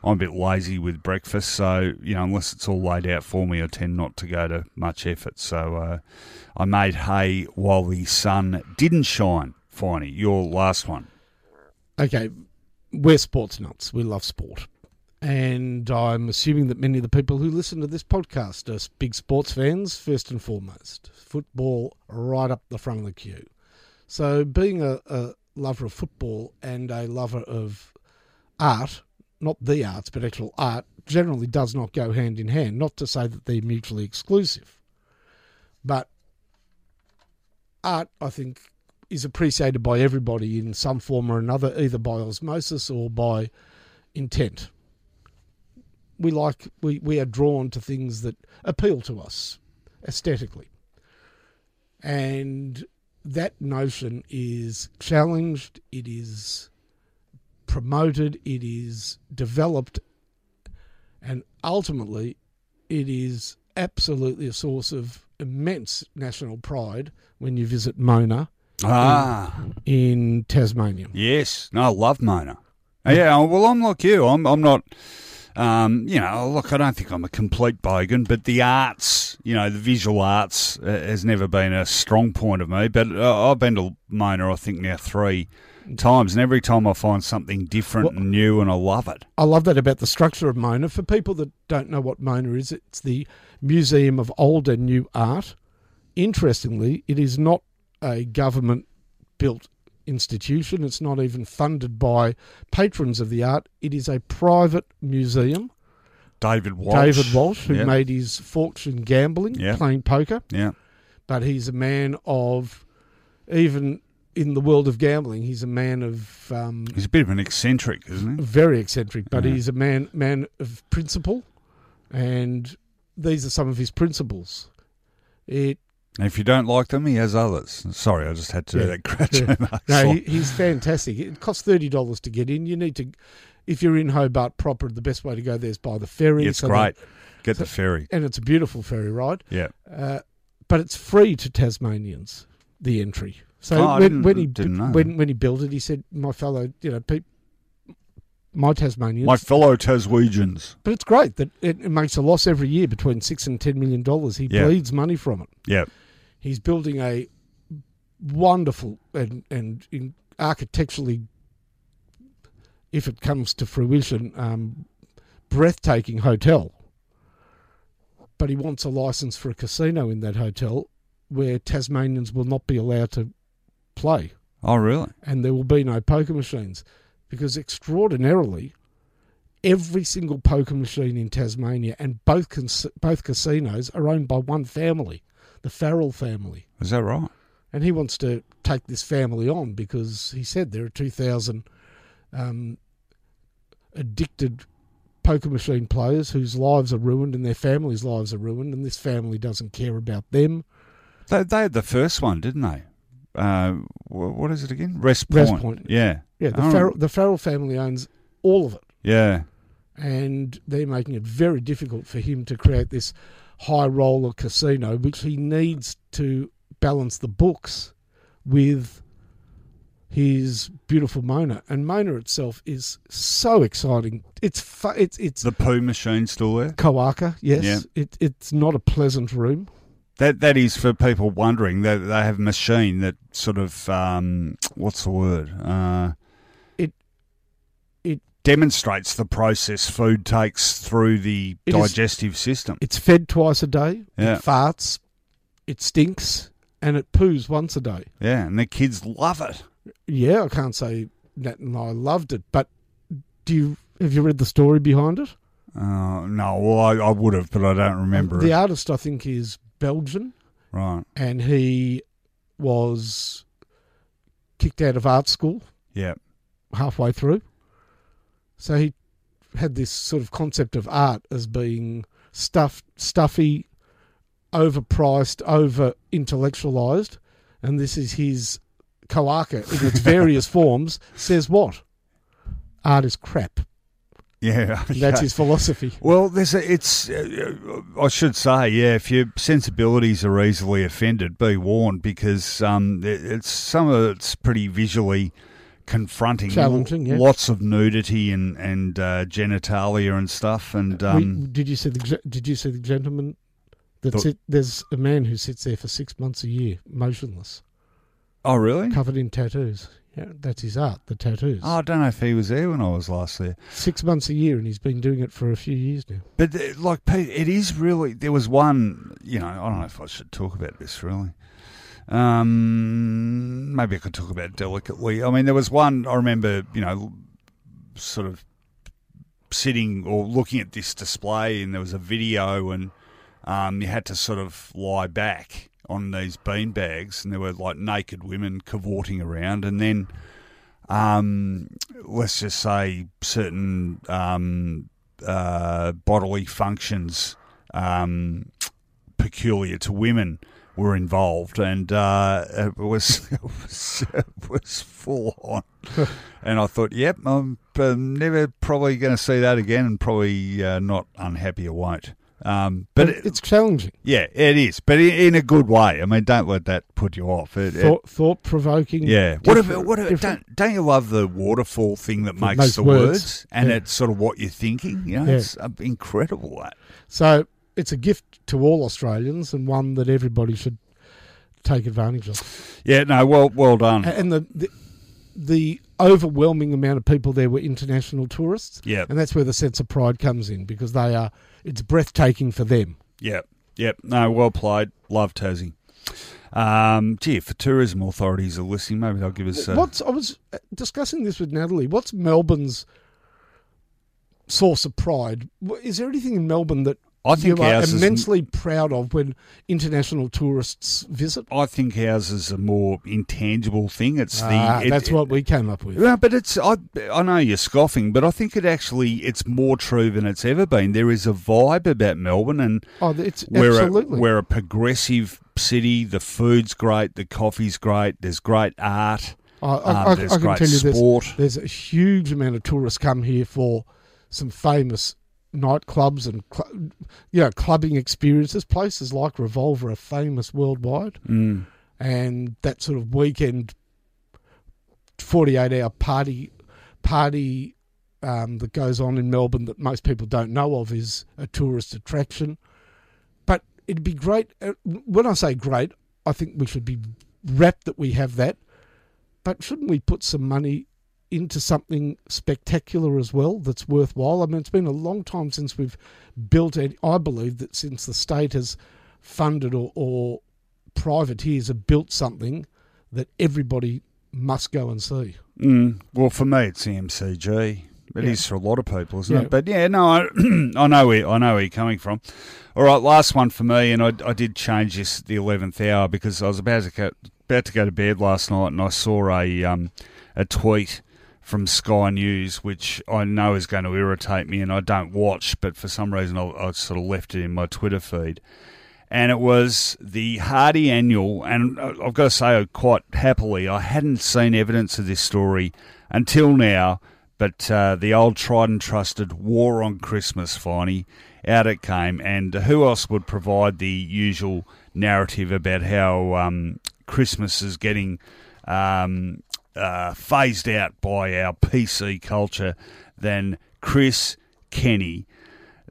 I'm a bit lazy with breakfast, so you know, unless it's all laid out for me, I tend not to go to much effort. So uh, I made hay while the sun didn't shine. Finey, your last one. Okay, we're sports nuts. We love sport. And I'm assuming that many of the people who listen to this podcast are big sports fans, first and foremost. Football right up the front of the queue. So, being a, a lover of football and a lover of art, not the arts, but actual art, generally does not go hand in hand. Not to say that they're mutually exclusive. But art, I think, is appreciated by everybody in some form or another, either by osmosis or by intent. We like we, we are drawn to things that appeal to us aesthetically. And that notion is challenged, it is promoted, it is developed, and ultimately it is absolutely a source of immense national pride when you visit Mona Ah, in Tasmania. yes. No, I love Mona. Yeah, well, I'm like you. I'm, I'm not, um, you know, look, I don't think I'm a complete bogan, but the arts, you know, the visual arts uh, has never been a strong point of me. But uh, I've been to Mona, I think, now three times, and every time I find something different Well- and new, and I love it. I love that about the structure of Mona. For people that don't know what Mona is, it's the Museum of Old and New Art. Interestingly, it is not a government built institution. It's not even funded by patrons of the art. It is a private museum. David Walsh. David Walsh, who Yep. made his fortune gambling, Yep. playing poker, Yeah. but he's a man of, even in the world of gambling, he's a man of um, He's a bit of an eccentric, isn't he? very eccentric, but Yeah. he's a man man of principle, and these are some of his principles. It if you don't like them, he has others. Sorry, I just had to do Yeah. that Groucho Yeah. No, he, he's fantastic. It costs thirty dollars to get in. You need to, if you're in Hobart proper, the best way to go there is by the ferry. It's So great. that- Get the ferry. and it's a beautiful ferry ride. Yeah. Uh, but it's free to Tasmanians the entry. So Oh, when, when he when when he built it, he said, "My fellow, you know, peop my Tasmanians." My fellow Taswegians. but it's great that it, it makes a loss every year between six and ten million dollars. He Yeah. bleeds money from it. Yeah. He's building a wonderful and and in architecturally, if it comes to fruition, um, breathtaking hotel. But he wants a license for a casino in that hotel, where Tasmanians will not be allowed to play, Oh, really? and there will be no poker machines, because extraordinarily, every single poker machine in Tasmania and both cas- both casinos are owned by one family, the Farrell family Is that right? and he wants to take this family on because he said there are 2,000 um, addicted poker machine players whose lives are ruined and their families' lives are ruined, and this family doesn't care about them. They, they had the first one, didn't they? Uh, what is it again? Wrest Point. Wrest Point. Yeah. Yeah, the, Oh. Farrell, the Farrell family owns all of it, Yeah. and they're making it very difficult for him to create this high roller casino, which he needs to balance the books with his beautiful Mona. And Mona itself is so exciting. It's fu- it's it's The poo machine still there? Cloaca, yes. Yeah. It it's not a pleasant room. That that is for people wondering. They they have a machine that sort of um, what's the word? Uh, demonstrates the process food takes through the It is- digestive system. It's fed twice a day. Yeah. It farts. It stinks, and it poos once a day. Yeah, and the kids love it. Yeah, I can't say that, and I loved it. But do you have you read the story behind it? Uh, no, well, I, I would have, but I don't remember the it. artist, I think, is Belgian, Right. and he was kicked out of art school Yeah. halfway through. So he had this sort of concept of art as being stuff, stuffy, overpriced, over intellectualized, and this is his cloaca in its various forms says what? Art is crap. Yeah, That's his philosophy. Well, there's a, it's. Uh, I should say, yeah. If your sensibilities are easily offended, be warned because um, it, it's some of it's pretty visually confronting. Challenging, yeah. Lots of nudity and and uh, genitalia and stuff. And um, We- did you see the Did you see the gentleman that The- sit? There's a man who sits there for six months a year, motionless, oh, really? covered in tattoos. Yeah, that's his art, the tattoos. Oh, I don't know if he was there when I was last there. Six months a year, and he's been doing it for a few years now. But uh, like, Pete, it is really. There was one. You know, I don't know if I should talk about this really. Um, maybe I could talk about delicately. I mean, there was one. I remember. You know, sort of sitting or looking at this display, and there was a video, and um, you had to sort of lie back on these bean bags, and there were like naked women cavorting around, and then. Um, let's just say certain um, uh, bodily functions um, peculiar to women were involved, and uh, it was it was, it was full on. and I thought, yep, I'm never probably going to see that again, and probably uh, not unhappy I won't. Um, but it- it's challenging, yeah, it is, but in, in a good way. I mean, don't let that put you off. It, it- thought thought provoking. yeah. What if, what if, don't, don't you love the waterfall thing that makes, makes the words. words, and Yeah. it's sort of what you're thinking? You know, Yeah. it's uh, incredible that. So it's a gift to all Australians and one that everybody should take advantage of. Yeah, no, well, well done. And the the, the overwhelming amount of people there were international tourists. Yeah, And that's where the sense of pride comes in because they are it's breathtaking for them. yeah, yeah. No, well played. Love Tassie. Um, gee, if the tourism authorities are listening, maybe they'll give us. Uh, What's I was uh, discussing this with Natalie. What's Melbourne's source of pride? Is there anything in Melbourne that I think you are ours is- immensely proud of when international tourists visit? I think ours is a more intangible thing. It's the. Ah, it- that's what we came up with. Yeah, but it's I I know you're scoffing, but I think it actually it's more true than it's ever been. There is a vibe about Melbourne, and Oh, it's we're absolutely. a, we're a progressive city. The food's great, the coffee's great. There's great art. I, I, um, I, there's I can great tell you there's, sport. there's a huge amount of tourists come here for some famous nightclubs and cl- you know clubbing experiences. Places like Revolver are famous worldwide, Mm. and that sort of weekend, forty-eight hour party party um, that goes on in Melbourne that most people don't know of is a tourist attraction. But it'd be great. uh, When I say great, I think we should be rapt that we have that. But shouldn't we put some money into something spectacular as well that's worthwhile? I mean, it's been a long time since we've built it. I believe that since the state has funded or, or privateers have built something that everybody must go and see. Mm. Well, for me, it's the MCG. It is Yeah. for a lot of people, isn't Yeah. it? But yeah, no, I, I know where I know where you're coming from. All right, last one for me, and I, I did change this at the eleventh hour because I was about to go, about to go to bed last night, and I saw a um, a tweet from Sky News, which I know is going to irritate me, and I don't watch, but for some reason I, I sort of left it in my Twitter feed. And it was the Hardy Annual, and uh, I've got to say, quite happily, I hadn't seen evidence of this story until now. But uh, the old tried and trusted War on Christmas, Finey, out it came. And who else would provide the usual narrative about how um, Christmas is getting um, uh, phased out by our PC culture than Chris Kenny,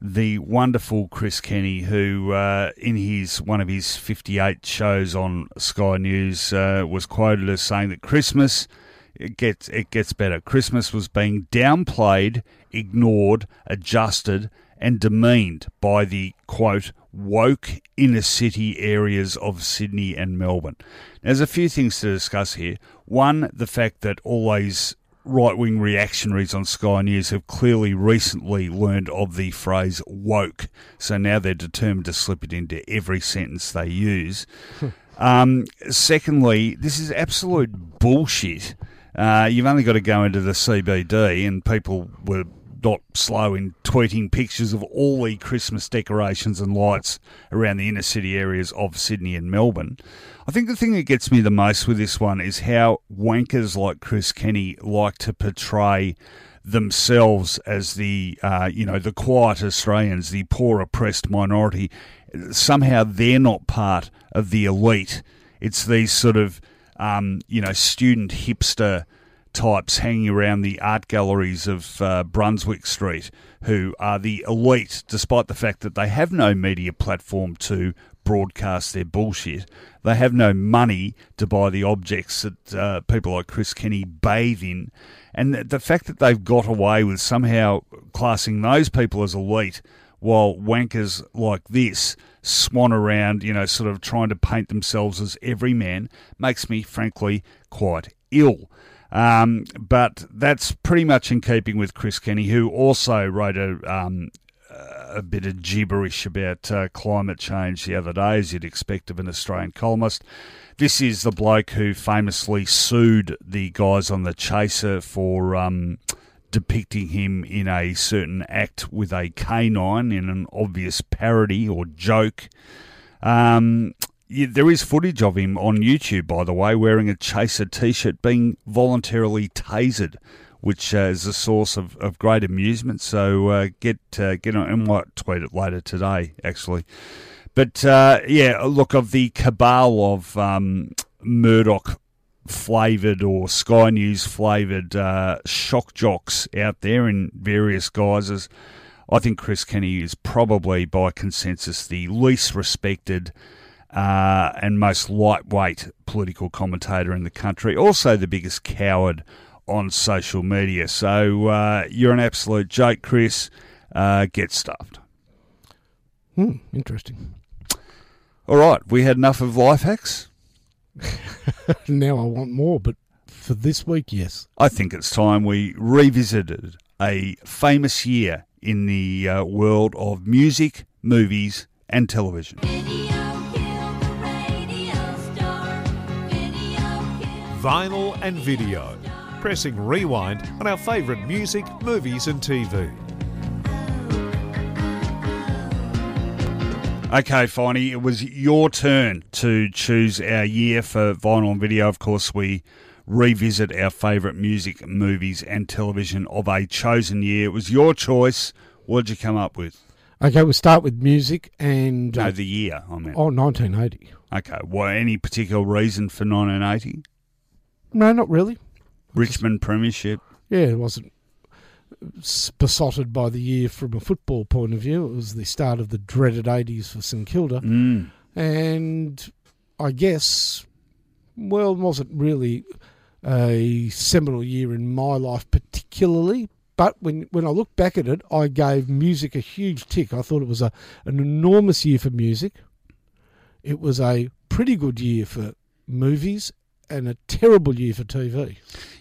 the wonderful Chris Kenny, who uh, in his one of his 58 shows on Sky News uh, was quoted as saying that Christmas it gets it gets better. Christmas was being downplayed, ignored, adjusted, and demeaned by the quote woke inner city areas of Sydney and Melbourne. There's a few things to discuss here. One, the fact that all these right wing reactionaries on Sky News have clearly recently learned of the phrase woke, so now they're determined to slip it into every sentence they use. um, secondly, this is absolute bullshit. Uh, you've only got to go into the CBD, and people were not slow in tweeting pictures of all the Christmas decorations and lights around the inner city areas of Sydney and Melbourne. I think the thing that gets me the most with this one is how wankers like Chris Kenny like to portray themselves as the uh, you know the quiet Australians, the poor oppressed minority. Somehow they're not part of the elite. It's these sort of um, you know student hipster types hanging around the art galleries of uh, Brunswick Street who are the elite, despite the fact that they have no media platform to broadcast their bullshit. They have no money to buy the objects that uh, people like Chris Kenny bathe in. And the fact that they've got away with somehow classing those people as elite while wankers like this swan around, you know, sort of trying to paint themselves as everyman makes me, frankly, quite ill. Um, but that's pretty much in keeping with Chris Kenny, who also wrote a, um, a bit of gibberish about uh, climate change the other day, as you'd expect of an Australian columnist. This is the bloke who famously sued the guys on the Chaser for um, depicting him in a certain act with a canine in an obvious parody or joke. Um, yeah, there is footage of him on YouTube, by the way, wearing a Chaser t shirt being voluntarily tasered, which uh, is a source of, of great amusement. So uh, get, uh, get on, and might tweet it later today, actually. But uh, yeah, look, of the cabal of um, Murdoch flavoured or Sky News flavoured uh, shock jocks out there in various guises, I think Chris Kenny is probably by consensus the least respected uh, and most lightweight political commentator in the country. Also, the biggest coward on social media. So uh, you're an absolute joke, Chris. Uh, get stuffed. Hmm, interesting. All right, we had enough of life hacks. now I want more, but for this week, yes. I think it's time we revisited a famous year in the uh, world of music, movies, and television. Vinyl and video. Pressing rewind on our favourite music, movies, and TV. Okay, Finey, it was your turn to choose our year for vinyl and video. Of course, we revisit our favourite music, movies, and television of a chosen year. It was your choice. What did you come up with? Okay, we'll start with music and. No, the year, I mean. oh, 1980. Okay, well, any particular reason for 1980? No, not really. Richmond Premiership. Yeah, it wasn't besotted by the year from a football point of view. It was the start of the dreaded 80s for St Kilda. Mm. And I guess, well, it wasn't really a seminal year in my life particularly. But when, when I look back at it, I gave music a huge tick. I thought it was a, an enormous year for music. It was a pretty good year for movies and a terrible year for TV.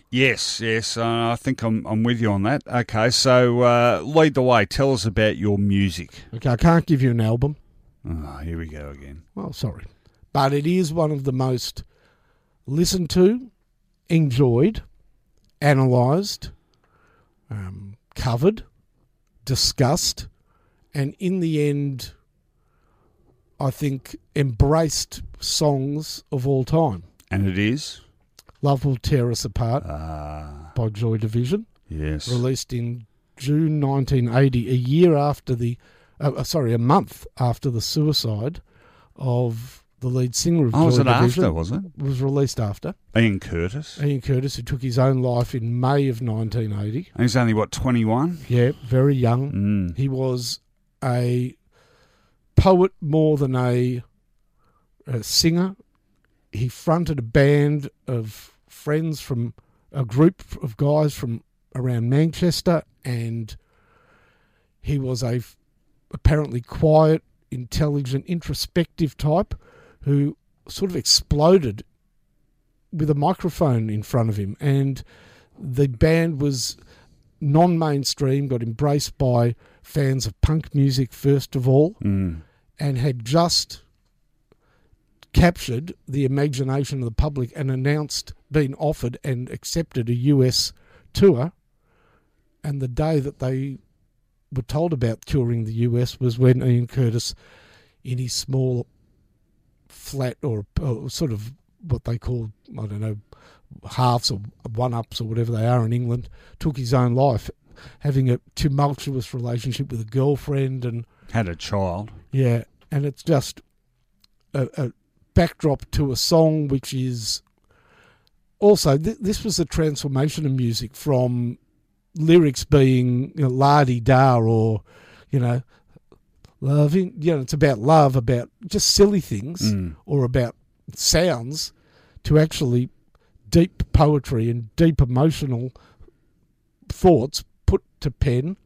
Yes, yes, uh, I think I'm, I'm with you on that. Okay, so uh, lead the way. Tell us about your music. Okay, I can't give you an album. Oh, here we go again. Well, sorry. But it is one of the most listened to, enjoyed, analysed, um, covered, discussed, and in the end, I think embraced songs of all time. And it is? Love Will Tear Us Apart Ah, by Joy Division, yes. released in June 1980, a year after the, uh, uh, sorry, a month after the suicide of the lead singer of Oh, Joy was it Division. after, was it? was released after. Ian Curtis. Ian Curtis, who took his own life in May of 1980. And he's only, what, 21? Yeah, very young. Mm. He was a poet more than a, a singer. He fronted a band of friends from a group of guys from around Manchester, and he was a f- apparently quiet, intelligent, introspective type who sort of exploded with a microphone in front of him, and the band was non-mainstream, got embraced by fans of punk music first of all, Mm. and had just captured the imagination of the public and announced, being offered and accepted a US tour and the day that they were told about touring the US was when Ian Curtis, in his small flat or, or sort of what they call I don't know halves or one ups or whatever they are in England, took his own life, having a tumultuous relationship with a girlfriend and Had a child. yeah, and it's just a, a backdrop to a song which is also th- this was a transformation of music from lyrics being you know, la di da or you know loving you know it's about love about just silly things Mm. or about sounds to actually deep poetry and deep emotional thoughts put to pen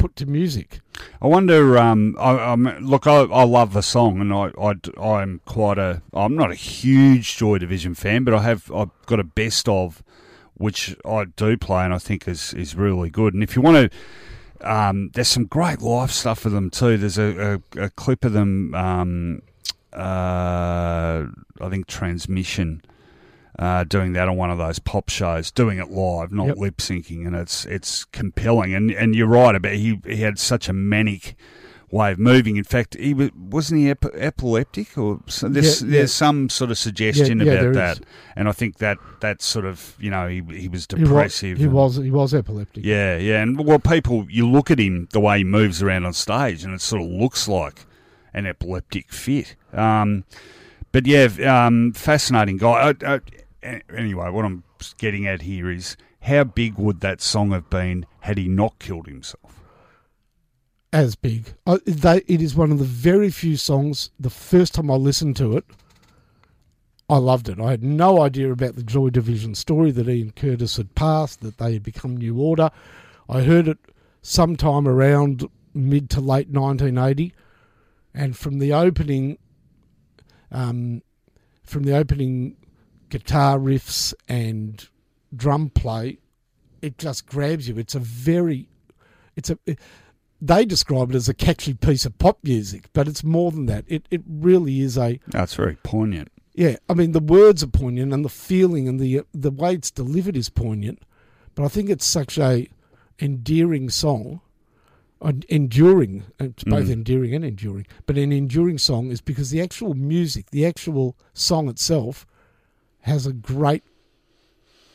put to music I wonder. Um, I, look. I, I love the song, and I, I, I'm quite a. I'm not a huge Joy Division fan, but I have. I've got a best of, which I do play, and I think is is really good. And if you want to, um, there's some great live stuff for them too. There's a, a, a clip of them. Um, uh, I think transmission. Uh, doing that on one of those pop shows, doing it live, not Yep. lip syncing, and it's it's compelling. And and you're right about he he had such a manic way of moving. In fact, he was, wasn't he ep- epileptic or so there's Yeah, yeah. there's some sort of suggestion Yeah, about that. is. And I think that that sort of you know he he was He wa- depressive. he and- was he was epileptic yeah, yeah, and well, people you look at him the way he moves around on stage, and it sort of looks like an epileptic fit. Um, but yeah, um, fascinating guy. I, I, a- anyway, what I'm getting at here is how big would that song have been had he not killed himself? as big. I, they, it is one of the very few songs. The first time I listened to it, I loved it. I had no idea about the Joy Division story that Ian Curtis had passed, that they had become New Order. I heard it sometime around mid to late 1980, and from the opening, um, from the opening guitar riffs and drum play, it just grabs you. It's a very, it's a. they describe it as a catchy piece of pop music, but it's more than that. It it really is a That's very poignant. yeah. I mean, the words are poignant, and the feeling and the the way it's delivered is poignant. But I think it's such a endearing song, an enduring. It's both Mm. endearing and enduring. But an enduring song is because the actual music, the actual song itself, has a great,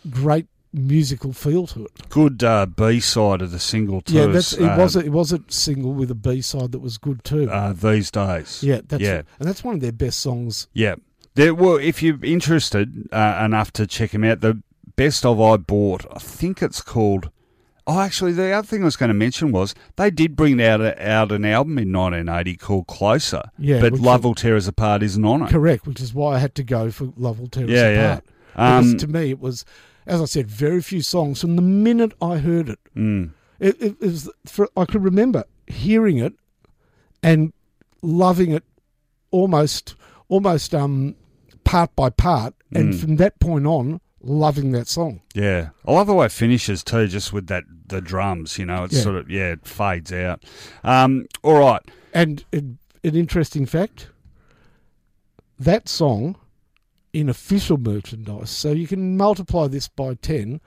great musical feel to it. Good uh, B side of the single too. yeah, that's it. uh, Was a, it was a single with a B side that was good too. uh, these days. Yeah, that's yeah. and that's one of their best songs. Yeah. There, well, if you're interested uh, enough to check him out, the best of I bought, I think it's called. Oh, actually, the other thing I was going to mention was they did bring out a, out an album in 1980 called Closer. Yeah, but Love Will Tear Us Apart isn't on it. Correct, which is why I had to go for Love Will Tear Us Yeah, yeah. Apart. Because Um, to me, it was, as I said, very few songs. From the minute I heard it, mm, it, it, it was for, I could remember hearing it and loving it almost, almost um, part by part, and Mm. from that point on, loving that song. yeah, I love the way it finishes too, just with that the drums. You know, it's Yeah. sort of yeah, it fades out. Um, all right, And an interesting fact: that song in official merchandise, so you can multiply this by ten.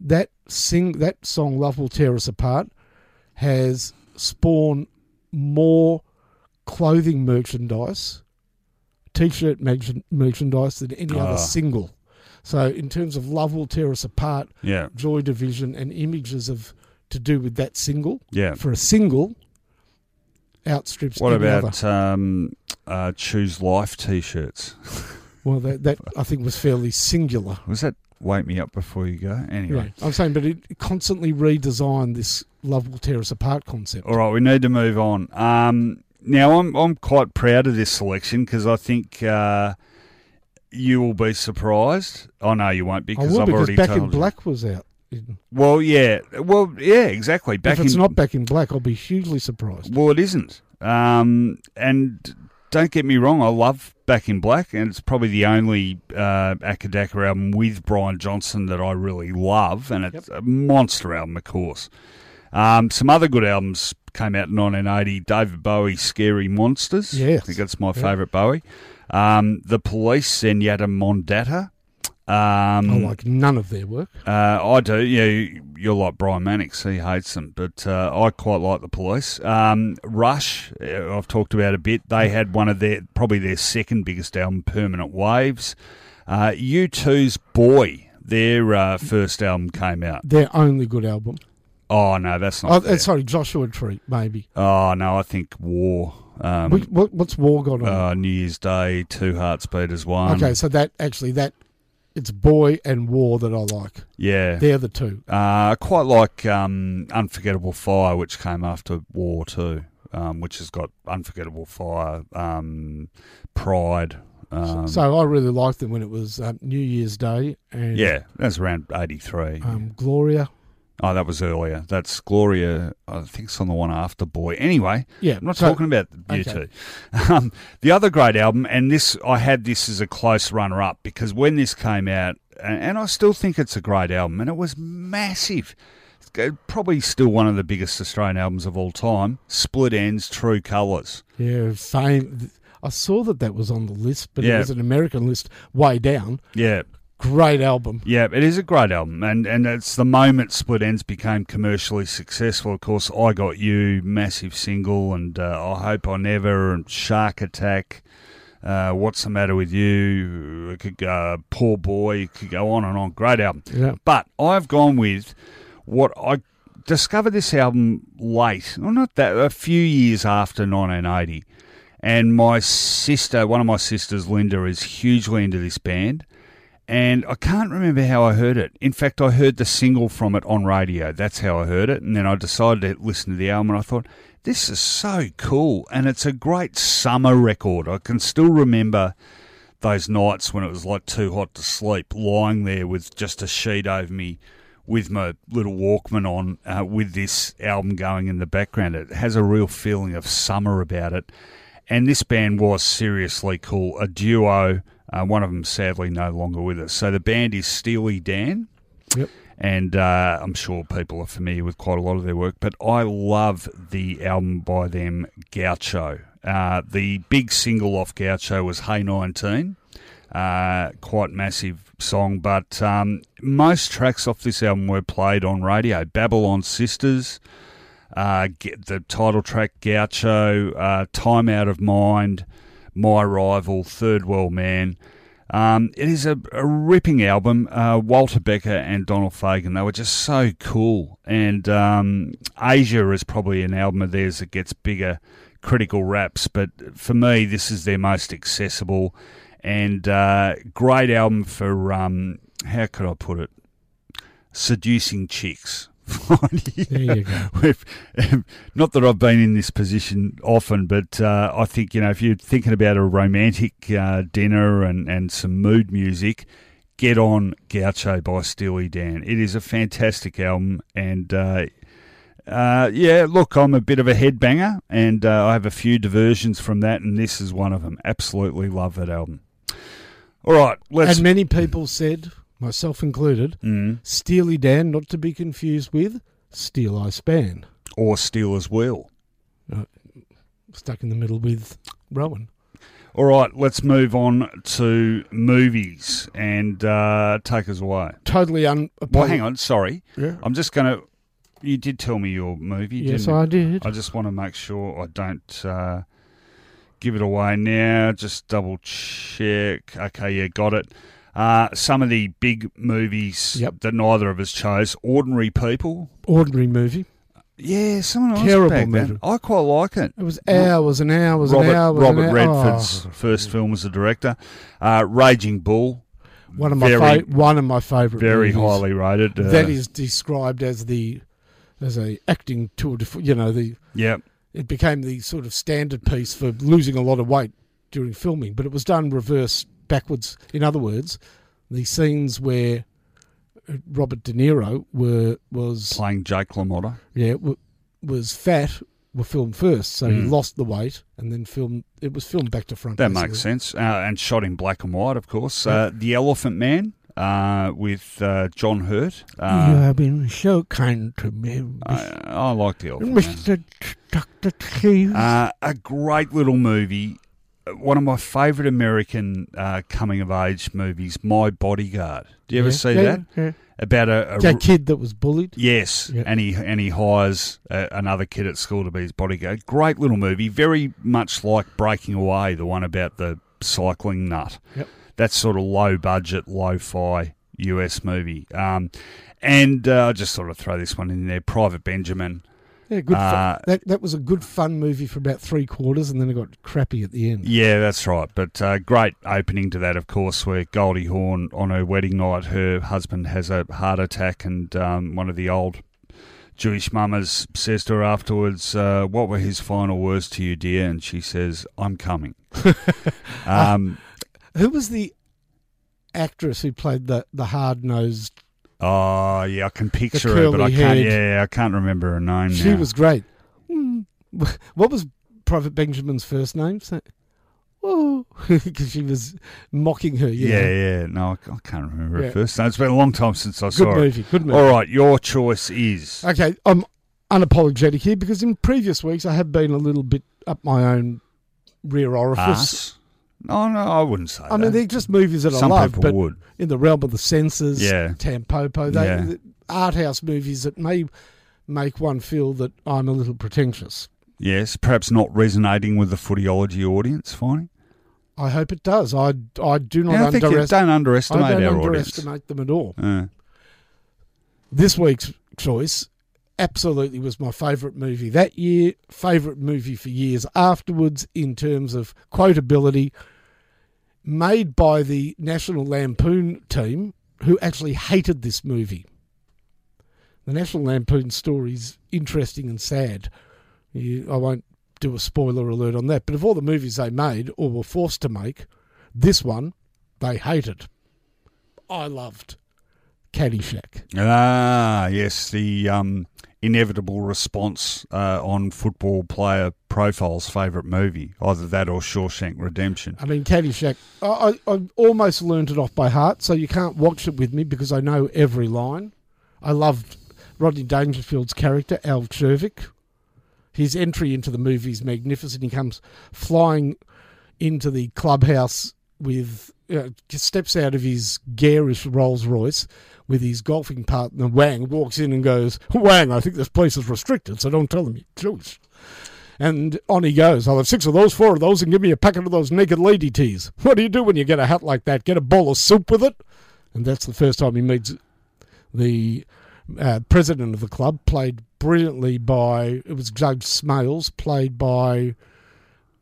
That sing that song, "Love Will Tear Us Apart," has spawned more clothing merchandise, t-shirt merchandise than any Ah. other single. So, in terms of "Love Will Tear Us Apart," yeah, Joy Division, and images of to do with that single yeah. for a single outstrips What about um, uh, Choose Life T-shirts? Well, that, that I think was fairly singular. Was that Wake Me Up Before You Go? Anyway. Yeah, I'm saying, but it constantly redesigned this "Love Will Tear Us Apart" concept. All right, we need to move on. Um, now, I'm I'm quite proud of this selection because I think uh, you will be surprised. Oh no, you won't because I will I've because already Back told in Black was out. Well, yeah, well, yeah, exactly. Back if it's in not Back in Black, I'll be hugely surprised. well, it isn't. Um, and don't get me wrong, I love Back in Black, and it's probably the only uh, Acca Dacca album with Brian Johnson that I really love, and it's a monster album, of course. Um, some other good albums came out in 1980. David Bowie, Scary Monsters. Yes. I think that's my favourite Bowie. Um, the Police, Zenyatta Mondatta. Um, I like none of their work. Uh, I do. Yeah, you- you're like Brian Mannix. He hates them, but uh, I quite like the Police. Um, Rush, uh, I've talked about a bit. They had one of their probably their second biggest album, Permanent Waves. Uh, U2's Boy, their uh, first album came out. Their only good album. Oh no, that's Oh, not. fair. sorry, Joshua Tree, maybe. Oh no, I think War. Um, What, what, what's War got on? uh, New Year's Day, Two Hearts Beat as one. okay, so that actually that it's Boy and War that I like. Yeah. They're the two. Uh, quite like um, Unforgettable Fire, which came after War too, um, which has got Unforgettable Fire, um, Pride. Um, so I really liked them when it was um, New Year's Day and yeah, that's around '83. um, Gloria. Oh, that was earlier. That's Gloria. I think it's on the one after Boy. Anyway, Yeah, I'm not so- talking about you okay. two. Um, the other great album, and this I had this as a close runner-up because when this came out, and, I still think it's a great album, and it was massive. Probably still one of the biggest Australian albums of all time. Split Enz, True Colours. Yeah, fame. I saw that that was on the list, but Yeah. it was an American list way down. Yeah, Great album. yeah, it is a great album, and and it's the moment Split Enz became commercially successful. Of course, I Got You, massive single, and uh, I Hope I Never, and Shark Attack. Uh, What's the matter with you? It could go, Poor Boy. It could go on and on. Great album. Yeah. But I've gone with what I discovered this album late, well, not that, a few years after 1980. And my sister, one of my sisters, Linda, is hugely into this band. And I can't remember how I heard it. In fact, I heard the single from it on radio. That's how I heard it. And then I decided to listen to the album and I thought, this is so cool. And it's a great summer record. I can still remember those nights when it was like too hot to sleep, lying there with just a sheet over me with my little Walkman on, uh, with this album going in the background. It has a real feeling of summer about it. And this band was seriously cool. A duo, uh, one of them sadly no longer with us. So the band is Steely Dan. Yep. And uh, I'm sure people are familiar with quite a lot of their work, but I love the album by them, Gaucho. Uh, the big single off Gaucho was Hey 19 uh, quite massive song. But um, most tracks off this album were played on radio. Babylon Sisters, uh, get the title track Gaucho, uh, Time Out of Mind, My Rival, Third World Man. Um, it is a, a ripping album. Uh, Walter Becker and Donald Fagen, they were just so cool. And um, Aja is probably an album of theirs that gets bigger critical raps, but for me, this is their most accessible and uh, great album for, um, how could I put it, seducing chicks. There you go. Not that I've been in this position often, but uh, I think you know if you're thinking about a romantic uh, dinner and, and some mood music, get on Gaucho by Steely Dan. It is a fantastic album, and uh, uh, yeah, look, I'm a bit of a headbanger, and uh, I have a few diversions from that, and this is one of them. Absolutely love that album. All right, let's. And many people said, myself included, Mm, Steely Dan, not to be confused with Steeleye Span. or Stealers Wheel. Stuck in the middle with Rohan. All right, let's move on to movies and uh, take us away. Totally un. Well, hang on, sorry. Yeah. I'm just going to. You did tell me your movie, Yes, didn't you? I did. I just want to make sure I don't uh, give it away now. Just double check. Okay, yeah, got it. Uh, some of the big movies Yep. that neither of us chose. Ordinary People. Ordinary movie. Yeah, someone else Terrible movie. I quite like it. It was hours and hours Robert, and hours. Robert and. Redford's first film as a director. Uh, Raging Bull. one of my very, fa- one of my favourite. very movies. highly rated. Uh, that is described as the as a acting tour. De, you know, the yeah. it became the sort of standard piece for losing a lot of weight during filming, but it was done reverse backwards. In other words, the scenes where uh, Robert De Niro were was playing Jake LaMotta. yeah w- was fat were filmed first, so he Mm. lost the weight and then filmed. It was filmed back to front. That basically. makes sense. Uh, and shot in black and white, of course. Uh, the Elephant Man uh, with uh, John Hurt. you Uh, have been so kind to me, I, I like the Elephant Man. Mr. Doctor Steve. Uh, a great little movie. One of my favourite American uh, coming of age movies, My Bodyguard. Do you ever Yeah, see yeah, that? yeah. About a, a That kid that was bullied. Yes, Yeah. and he and he hires uh, another kid at school to be his bodyguard. Great little movie, very much like Breaking Away, the one about the cycling nut. Yep. That sort of low budget, low fi US movie. Um, and uh, I just thought I'd throw this one in there. Private Benjamin. Yeah, good. Uh, fun. That that was a good fun movie for about three quarters, and then it got crappy at the end. Yeah, that's right. But uh, great opening to that, of course, where Goldie Hawn on her wedding night, her husband has a heart attack, and um, one of the old Jewish mamas says to her afterwards, uh, "What were his final words to you, dear?" And she says, "I'm coming." um, Who was the actress who played the the hard nosed? Oh yeah, I can picture her, but I can't. head. Yeah, I can't remember her name. She now. was great. Mm. What was Private Benjamin's first name? Oh, because she was mocking her. Yeah, know. yeah. No, I I can't remember her Yeah. first name. It's been a long time since I Good saw it. movie. Good movie. All right, your choice is. Okay, I'm unapologetic here because in previous weeks I have been a little bit up my own rear orifice. No, no, I wouldn't say I mean, they're just movies that Some I love, people but would. in the realm of the senses, Yeah. Tampopo, they, Yeah. art house movies that may make one feel that I'm a little pretentious. Yes, perhaps not resonating with the footyology audience, Finey. I hope it does. I, I do not Yeah, I think you underestimate. don't underestimate I don't our underestimate them at all. audience. This week's choice absolutely was my favourite movie that year, favourite movie for years afterwards in terms of quotability, made by the National Lampoon team who actually hated this movie. The National Lampoon story is interesting and sad. You, I won't do a spoiler alert on that, but of all the movies they made or were forced to make, this one they hated. I loved Caddyshack. Ah, yes, the um, inevitable response uh, on football player profile's favourite movie, either that or Shawshank Redemption. I mean, Caddyshack, I, I, I almost learned it off by heart, so you can't watch it with me because I know every line. I loved Rodney Dangerfield's character, Al Czervik. His entry into the movie is magnificent. He comes flying into the clubhouse with, uh, just steps out of his garish Rolls Royce with his golfing partner, Wang, walks in and goes, Wang, I think this place is restricted, so don't tell them you're Jewish. And on he goes. I'll have six of those, four of those, and give me a packet of those naked lady teas. What do you do when you get a hat like that? Get a bowl of soup with it? And that's the first time he meets the uh, president of the club, played brilliantly by, it was Judge Smales, played by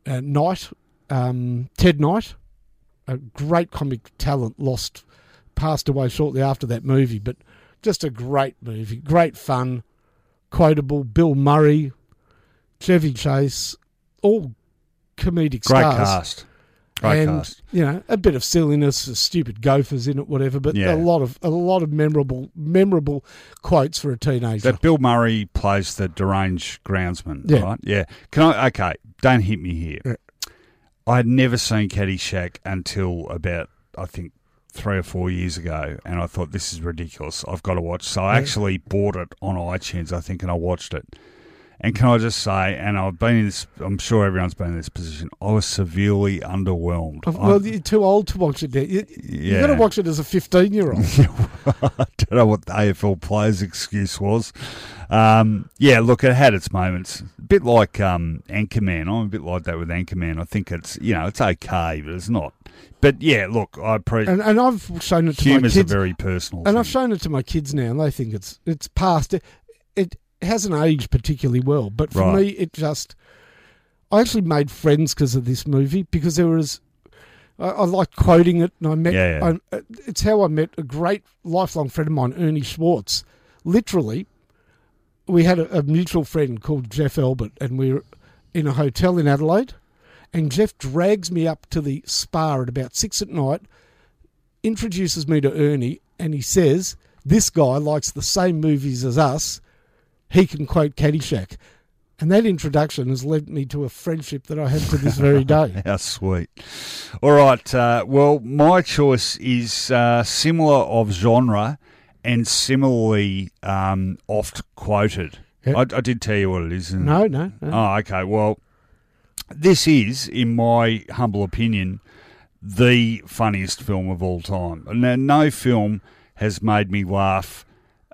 uh, Knight, um, Ted Knight, a great comic talent, lost, passed away shortly after that movie, but just a great movie, great fun, quotable. Bill Murray, Chevy Chase, all comedic Great stars. cast. Great and cast. you know a bit of silliness, stupid gophers in it, whatever. But Yeah. a lot of a lot of memorable memorable quotes for a teenager. That Bill Murray plays the deranged groundsman, Yeah. right? Yeah. Can I? Okay, don't hit me here. Yeah. I had never seen Caddyshack until about I think three or four years ago, and I thought this is ridiculous. I've got to watch. So I actually bought it on iTunes, I think, and I watched it. And can I just say, and I've been in this, I'm sure everyone's been in this position. I was severely underwhelmed. Well, I, you're too old to watch it. Now. You, you got to watch it as a 15 year old. I don't know what the AFL players' excuse was. Um, yeah, look, it had its moments. A bit like um, Anchorman. I'm a bit like that with Anchorman. I think it's you know it's okay, but it's not. But yeah, look, I appreciate and, and I've shown it to my humour's a kids. very personal. and I've shown it to my kids now, and they think it's it's past. It, it hasn't aged particularly well, but for Right. me, it just. I actually made friends because of this movie because there was. I, I liked quoting it, and I met. Yeah, yeah. I, it's how I met a great lifelong friend of mine, Ernie Schwartz. Literally, we had a, a mutual friend called Jeff Albert, and we were in a hotel in Adelaide. And Jeff drags me up to the spa at about six at night, introduces me to Ernie, and he says, This guy likes the same movies as us. He can quote Caddyshack. And that introduction has led me to a friendship that I have to this very day. How sweet. All right. Uh, well, my choice is uh, similar of genre and similarly um, oft quoted. Yeah. I, I did tell you what it is. and- No, no, no. Oh, okay. Well, this is, in my humble opinion, the funniest film of all time. Now, no film has made me laugh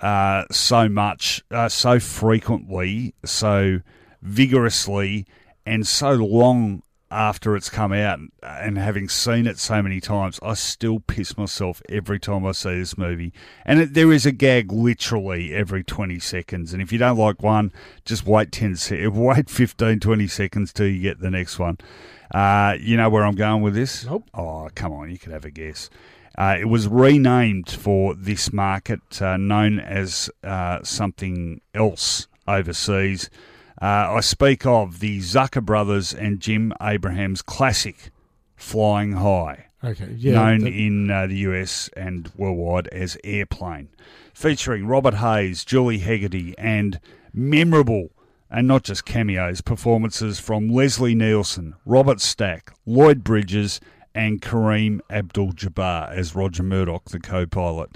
uh, so much, uh, so frequently, so vigorously, and so long after it's come out and having seen it so many times, I still piss myself every time I see this movie. And it, there is a gag literally every 20 seconds. And if you don't like one, just wait 10 se- wait 15, 20 seconds till you get the next one. Uh, you know where I'm going with this? Nope. Oh, come on, you could have a guess. Uh, it was renamed for this market, uh, known as uh, something else overseas. Uh, I speak of the Zucker brothers and Jim Abrahams classic Flying High, Okay, yeah. known the- in uh, the US and worldwide as Airplane, featuring Robert Hays, Julie Hagerty, and memorable and not just cameos performances from Leslie Nielsen, Robert Stack, Lloyd Bridges, and Kareem Abdul Jabbar as Roger Murdoch, the co pilot.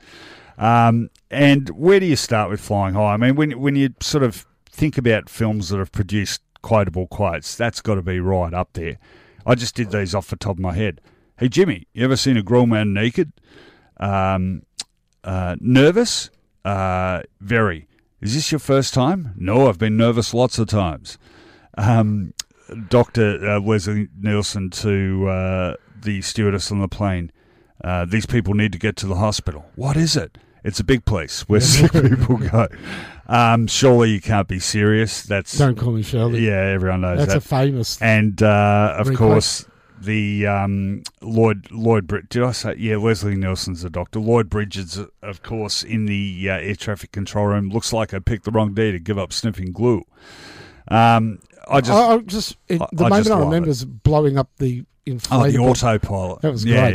Um, and where do you start with Flying High? I mean, when, when you sort of think about films that have produced quotable quotes, that's got to be right up there. I just did these off the top of my head. Hey, Jimmy, you ever seen a grown man naked? Um, uh, nervous? Uh, very. Is this your first time? No, I've been nervous lots of times. Um, Dr. Uh, Leslie Nielsen to uh, the stewardess on the plane. Uh, these people need to get to the hospital. What is it? It's a big place where sick people go. Um, surely you can't be serious. That's Don't call me Shirley. yeah, everyone knows That's that. a famous. and uh, of Very course, the um, Lloyd Lloyd Brid- Did I say yeah? Leslie Nielsen's the doctor. Lloyd Bridges, of course, in the uh, air traffic control room, looks like I picked the wrong day to give up sniffing glue. Um, I just I, I just it, the I moment just I remember it. is blowing up the Oh, inflatable. the autopilot. That was yeah, great.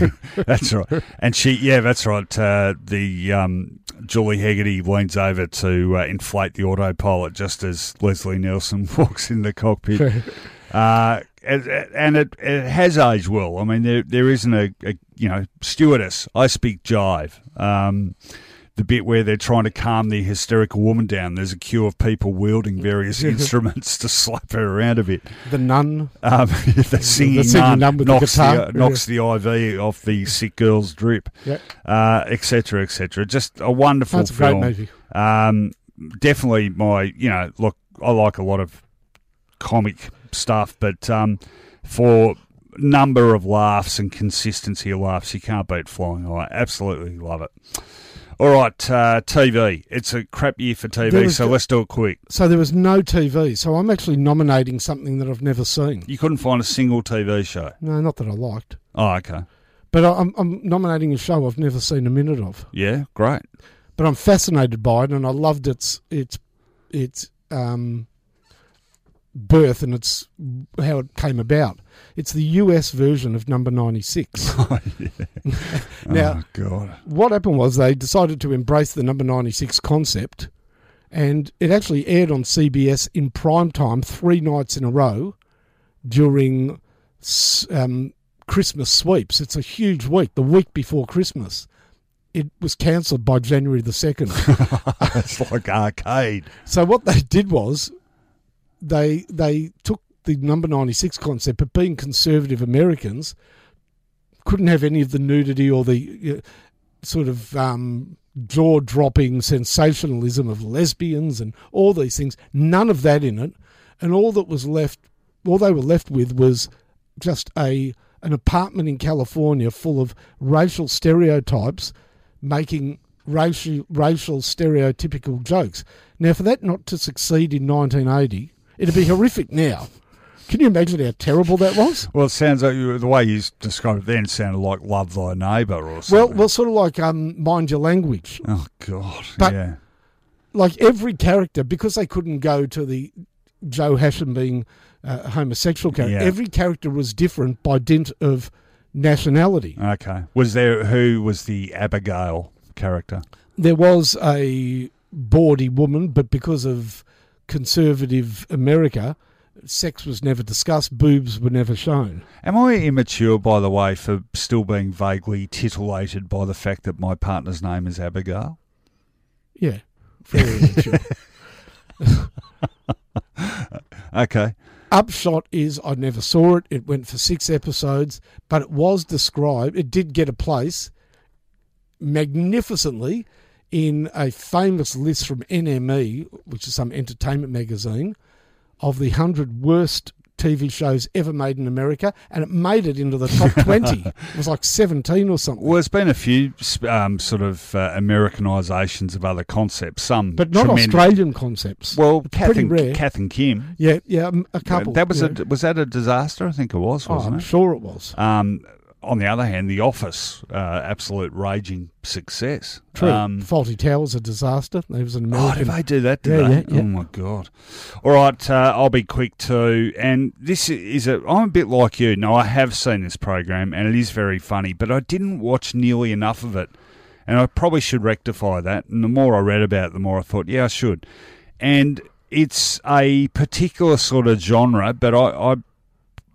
Yeah, yeah. that's right. And she, yeah, that's right. Uh, the um, Julie Hagerty leans over to uh, inflate the autopilot just as Leslie Nielsen walks in the cockpit. uh, and, and it, it has aged well. I mean, there there isn't a, a you know stewardess. I speak jive. Um, the bit where they're trying to calm the hysterical woman down. There's a queue of people wielding various instruments to slap her around a bit. the nun. Um, the singing, singing nun, the knocks, guitar. the, knocks the IV off the sick girl's drip, Yeah. uh, etc., etc. Just a wonderful That's a great film. movie. Um, definitely my, you know, look, I like a lot of comic stuff, but um, for number of laughs and consistency of laughs, you can't beat Flying High. Absolutely love it. All right, uh, TV. It's a crap year for TV, so let's do it quick. So there was no TV. So I'm actually nominating something that I've never seen. You couldn't find a single TV show. No, not that I liked, Oh, okay. but I'm, I'm nominating a show I've never seen a minute of. Yeah, great. But I'm fascinated by it, and I loved its its its um, birth and its how it came about. It's the US version of Number 96. Now- oh, God. what happened was they decided to embrace the number 96 concept and it actually aired on CBS in prime time three nights in a row during um, Christmas sweeps. It's a huge week, the week before Christmas. It was cancelled by January the 2nd. it's like arcade. so what they did was they they took the number 96 concept, but being conservative Americans couldn't have any of the nudity or the uh, sort of um, jaw dropping sensationalism of lesbians and all these things. None of that in it. And all that was left, all they were left with was just a an apartment in California full of racial stereotypes making racial racial stereotypical jokes. Now, for that not to succeed in 1980, it'd be horrific now. Can you imagine how terrible that was? Well, it sounds like you, the way you described it then sounded like Love Thy Neighbour or Well, something. well, sort of like um, mind your language. oh, God. But- yeah. Like every character, because they couldn't go to the Joe Hasham being a homosexual character. Yeah. Every character was different by dint of nationality. Okay. Was there, who was the Abigail character? There was a bawdy woman, but because of conservative America, sex was never discussed, boobs were never shown. Am I immature, by the way, for still being vaguely titillated by the fact that my partner's name is Abigail? Yeah, very mature. Okay. upshot is I never saw it. It went for six episodes, but it was described. It did get a place magnificently in a famous list from NME, which is some entertainment magazine, of the hundred worst TV shows ever made in America, and it made it into the top 20. it was like 17 or something. Well, there's been a few um, sort of uh, Americanisations of other concepts, some but not tremendous- Australian concepts. Well, It's Kath pretty and, rare. Kath and Kim. yeah, yeah, um, a couple. That was yeah. a was that a disaster? I think it was, Oh, wasn't I'm it? sure it was. Um, on the other hand, The Office, uh, absolute raging success. True. Um, Fawlty Towers a disaster. It was an Oh, did they do that? Did Yeah, they? yeah, yeah. Oh my god! All right, uh, I'll be quick too. And this is a. I'm a bit like you. No, I have seen this program, and it is very funny, but I didn't watch nearly enough of it, and I probably should rectify that. And the more I read about it, the more I thought, yeah, I should. And it's a particular sort of genre, but I. I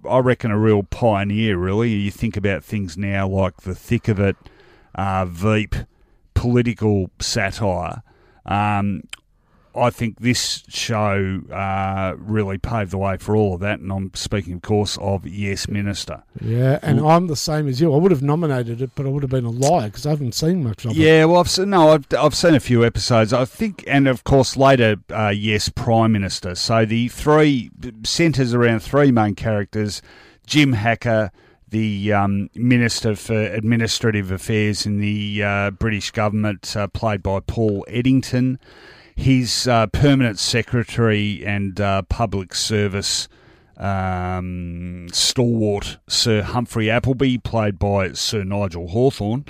I reckon a real pioneer, really. You think about things now like The Thick of It, uh, Veep, political satire. Um, I think this show uh, really paved the way for all of that, and I'm speaking, of course, of Yes Minister. Yeah, and I'm the same as you. I would have nominated it, but I would have been a liar because I haven't seen much of it. Yeah, well, I've seen no, I've I've seen a few episodes. I think, and of course, later, uh, yes, Prime Minister. So the three centres around three main characters: Jim Hacker, the um, Minister for Administrative Affairs in the uh, British government, uh, played by Paul Eddington. His uh, permanent secretary and uh, public service um, stalwart Sir Humphrey Appleby, played by Sir Nigel Hawthorne,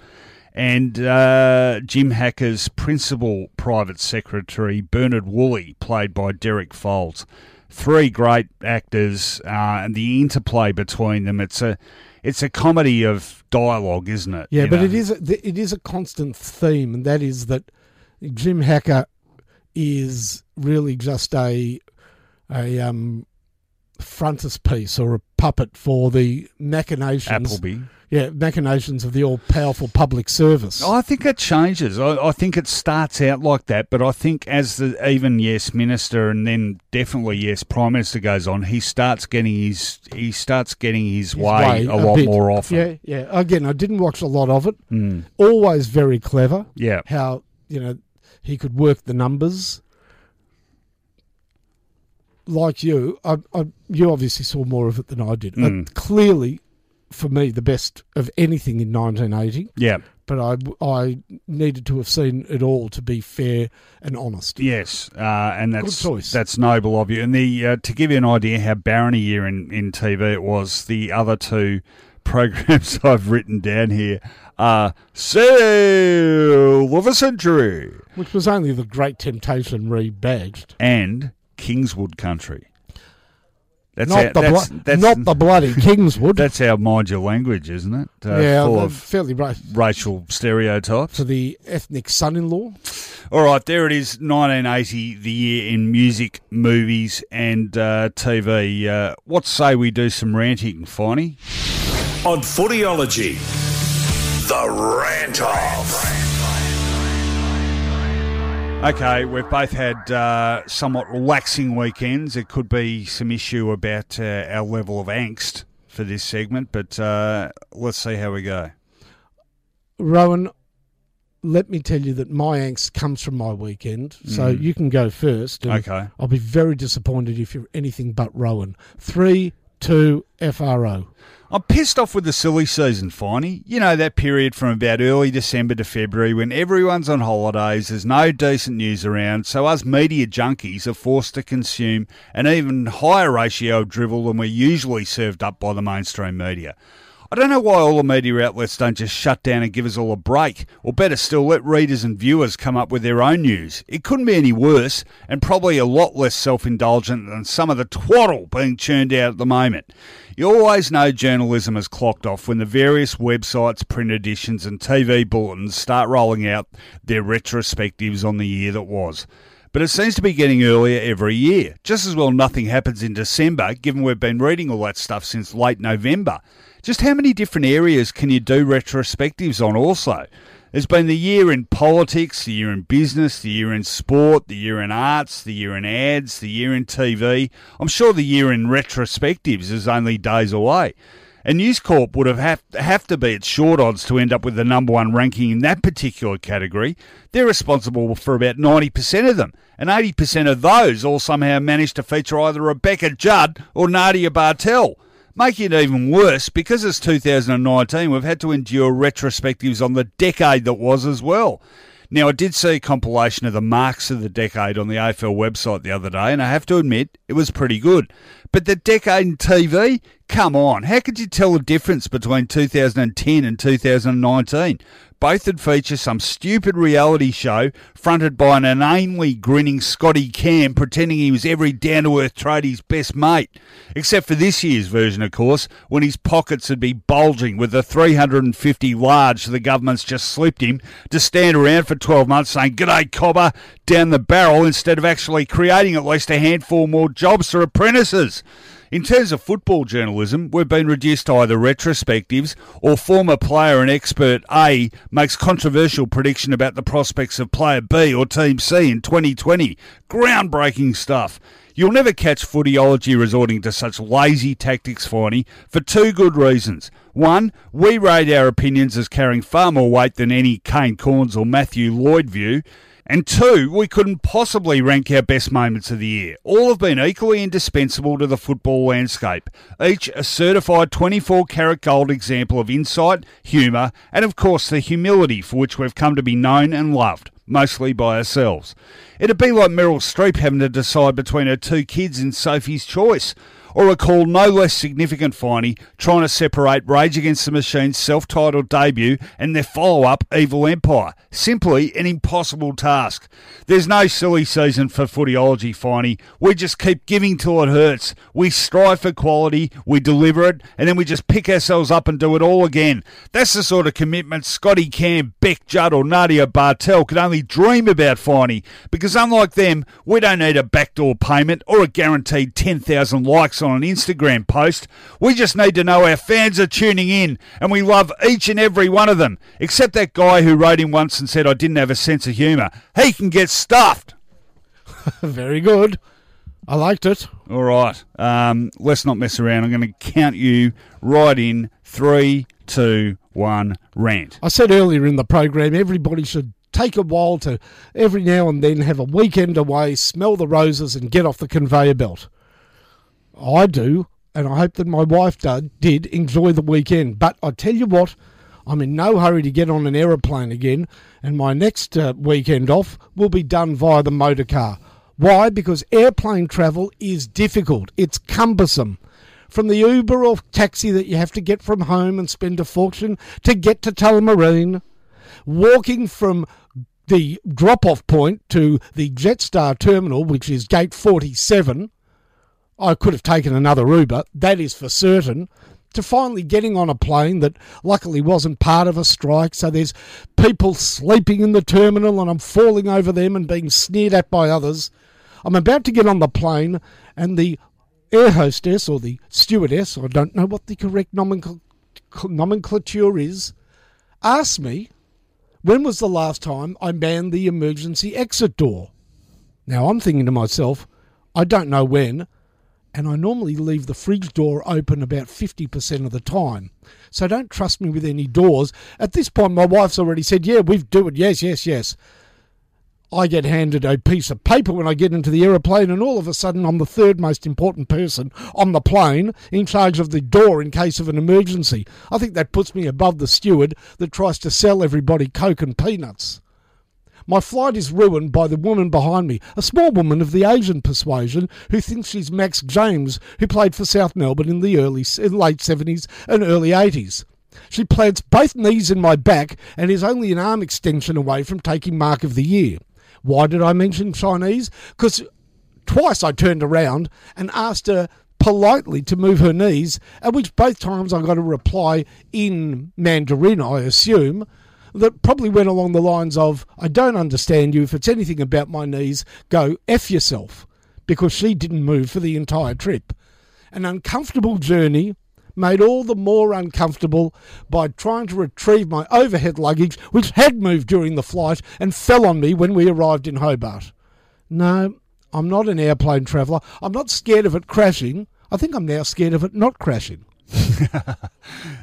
and uh, Jim Hacker's principal private secretary Bernard Woolley, played by Derek Fowlds. Three great actors, uh, and the interplay between them. It's a it's a comedy of dialogue, isn't it? Yeah, You but know? it is a, it is a constant theme, and that is that Jim Hacker is really just a a um, frontispiece or a puppet for the machinations. Appleby. Yeah, machinations of the all powerful public service. I think it changes. I, I think it starts out like that, but I think as the even yes minister and then definitely yes prime minister goes on, he starts getting his he starts getting his, His way, a lot bit. more often. Yeah, yeah. Again, I didn't watch a lot of it. Mm. Always very clever. Yeah. How you know he could work the numbers. Like you, I, I, you obviously saw more of it than I did. Uh, Mm. clearly, for me, the best of anything in 1980. Yeah. But I, I needed to have seen it all to be fair and honest. Yes, uh, and that's that's noble of you. And the uh, to give you an idea how barren a year in, in TV it was, the other two programs I've written down here are Sale of a Century Which was only the Great Temptation rebadged. and Kingswood Country. That's not how, the that's, blo- that's, not the bloody Kingswood. that's how mind your language, isn't it? Uh, yeah, full of fairly right. racial stereotypes. To the ethnic son-in-law. All right, there it is, 1980, the year in music, movies, and uh, TV. Uh, what say we do some ranting, Finey? On Footyology, the rant off. Okay, we've both had uh, somewhat relaxing weekends. It could be some issue about uh, our level of angst for this segment, but uh, let's see how we go. Rohan, let me tell you that my angst comes from my weekend, so you can go first. Okay. I'll be very disappointed if you're anything but Rohan. Three, two, FRO. I'm pissed off with the silly season, Finey. You know, that period from about early December to February when everyone's on holidays, there's no decent news around, so us media junkies are forced to consume an even higher ratio of drivel than we're usually served up by the mainstream media. I don't know why all the media outlets don't just shut down and give us all a break, or better still, let readers and viewers come up with their own news. It couldn't be any worse, and probably a lot less self indulgent than some of the twaddle being churned out at the moment. You always know journalism has clocked off when the various websites, print editions, and TV bulletins start rolling out their retrospectives on the year that was. But it seems to be getting earlier every year. Just as well nothing happens in December, given we've been reading all that stuff since late November. Just how many different areas can you do retrospectives on also? There's been the year in politics, the year in business, the year in sport, the year in arts, the year in ads, the year in TV. I'm sure the year in retrospectives is only days away. And News Corp would have, have have to be at short odds to end up with the number one ranking in that particular category. They're responsible for about 90% of them. And 80% of those all somehow managed to feature either Rebecca Judd or Nadia Bartel. Making it even worse, because it's 2019, we've had to endure retrospectives on the decade that was as well. Now, I did see a compilation of the marks of the decade on the AFL website the other day, and I have to admit, it was pretty good. But the decade in TV, come on, how could you tell the difference between 2010 and 2019? Both would feature some stupid reality show fronted by an inanely grinning Scotty Cam pretending he was every down to earth tradie's best mate. Except for this year's version, of course, when his pockets would be bulging with the 350 large the government's just slipped him to stand around for 12 months saying, G'day, cobber, down the barrel, instead of actually creating at least a handful more jobs for apprentices. In terms of football journalism, we've been reduced to either retrospectives or former player and expert A makes controversial prediction about the prospects of player B or team C in 2020. Groundbreaking stuff. You'll never catch footyology resorting to such lazy tactics, Finey, for two good reasons. One, we rate our opinions as carrying far more weight than any Kane Cornes or Matthew Lloyd view. And two, we couldn't possibly rank our best moments of the year. All have been equally indispensable to the football landscape, each a certified 24 karat gold example of insight, humour, and of course the humility for which we've come to be known and loved, mostly by ourselves. It'd be like Meryl Streep having to decide between her two kids in Sophie's Choice or recall no less significant Finey trying to separate Rage Against the Machine's self titled debut and their follow up, Evil Empire. Simply an impossible task. There's no silly season for footyology, Finey. We just keep giving till it hurts. We strive for quality, we deliver it, and then we just pick ourselves up and do it all again. That's the sort of commitment Scotty Cam, Beck Judd, or Nadia Bartel could only dream about, Finey, because unlike them, we don't need a backdoor payment or a guaranteed 10,000 likes on an Instagram post. We just need to know our fans are tuning in and we love each and every one of them, except that guy who wrote in once and said I didn't have a sense of humour. He can get stuffed. Very good. I liked it. All right. Um, let's not mess around. I'm going to count you right in three, two, one, rant. I said earlier in the program, everybody should take a while to every now and then have a weekend away, smell the roses, and get off the conveyor belt. I do, and I hope that my wife did, did enjoy the weekend. But I tell you what, I'm in no hurry to get on an aeroplane again, and my next uh, weekend off will be done via the motor car. Why? Because airplane travel is difficult, it's cumbersome. From the Uber or taxi that you have to get from home and spend a fortune to get to Tullamarine, walking from the drop off point to the Jetstar terminal, which is gate 47, I could have taken another Uber, that is for certain, to finally getting on a plane that luckily wasn't part of a strike. So there's people sleeping in the terminal and I'm falling over them and being sneered at by others. I'm about to get on the plane and the air hostess or the stewardess, I don't know what the correct nomenclature is, asked me when was the last time I manned the emergency exit door. Now I'm thinking to myself, I don't know when, and I normally leave the fridge door open about 50% of the time. So don't trust me with any doors. At this point, my wife's already said, Yeah, we've do it. Yes, yes, yes. I get handed a piece of paper when I get into the aeroplane, and all of a sudden, I'm the third most important person on the plane in charge of the door in case of an emergency. I think that puts me above the steward that tries to sell everybody Coke and peanuts. My flight is ruined by the woman behind me, a small woman of the Asian persuasion who thinks she's Max James, who played for South Melbourne in the early late 70s and early 80s. She plants both knees in my back and is only an arm extension away from taking Mark of the Year. Why did I mention Chinese? Because twice I turned around and asked her politely to move her knees, at which both times I got a reply in Mandarin, I assume, that probably went along the lines of, I don't understand you. If it's anything about my knees, go F yourself. Because she didn't move for the entire trip. An uncomfortable journey, made all the more uncomfortable by trying to retrieve my overhead luggage, which had moved during the flight and fell on me when we arrived in Hobart. No, I'm not an airplane traveller. I'm not scared of it crashing. I think I'm now scared of it not crashing.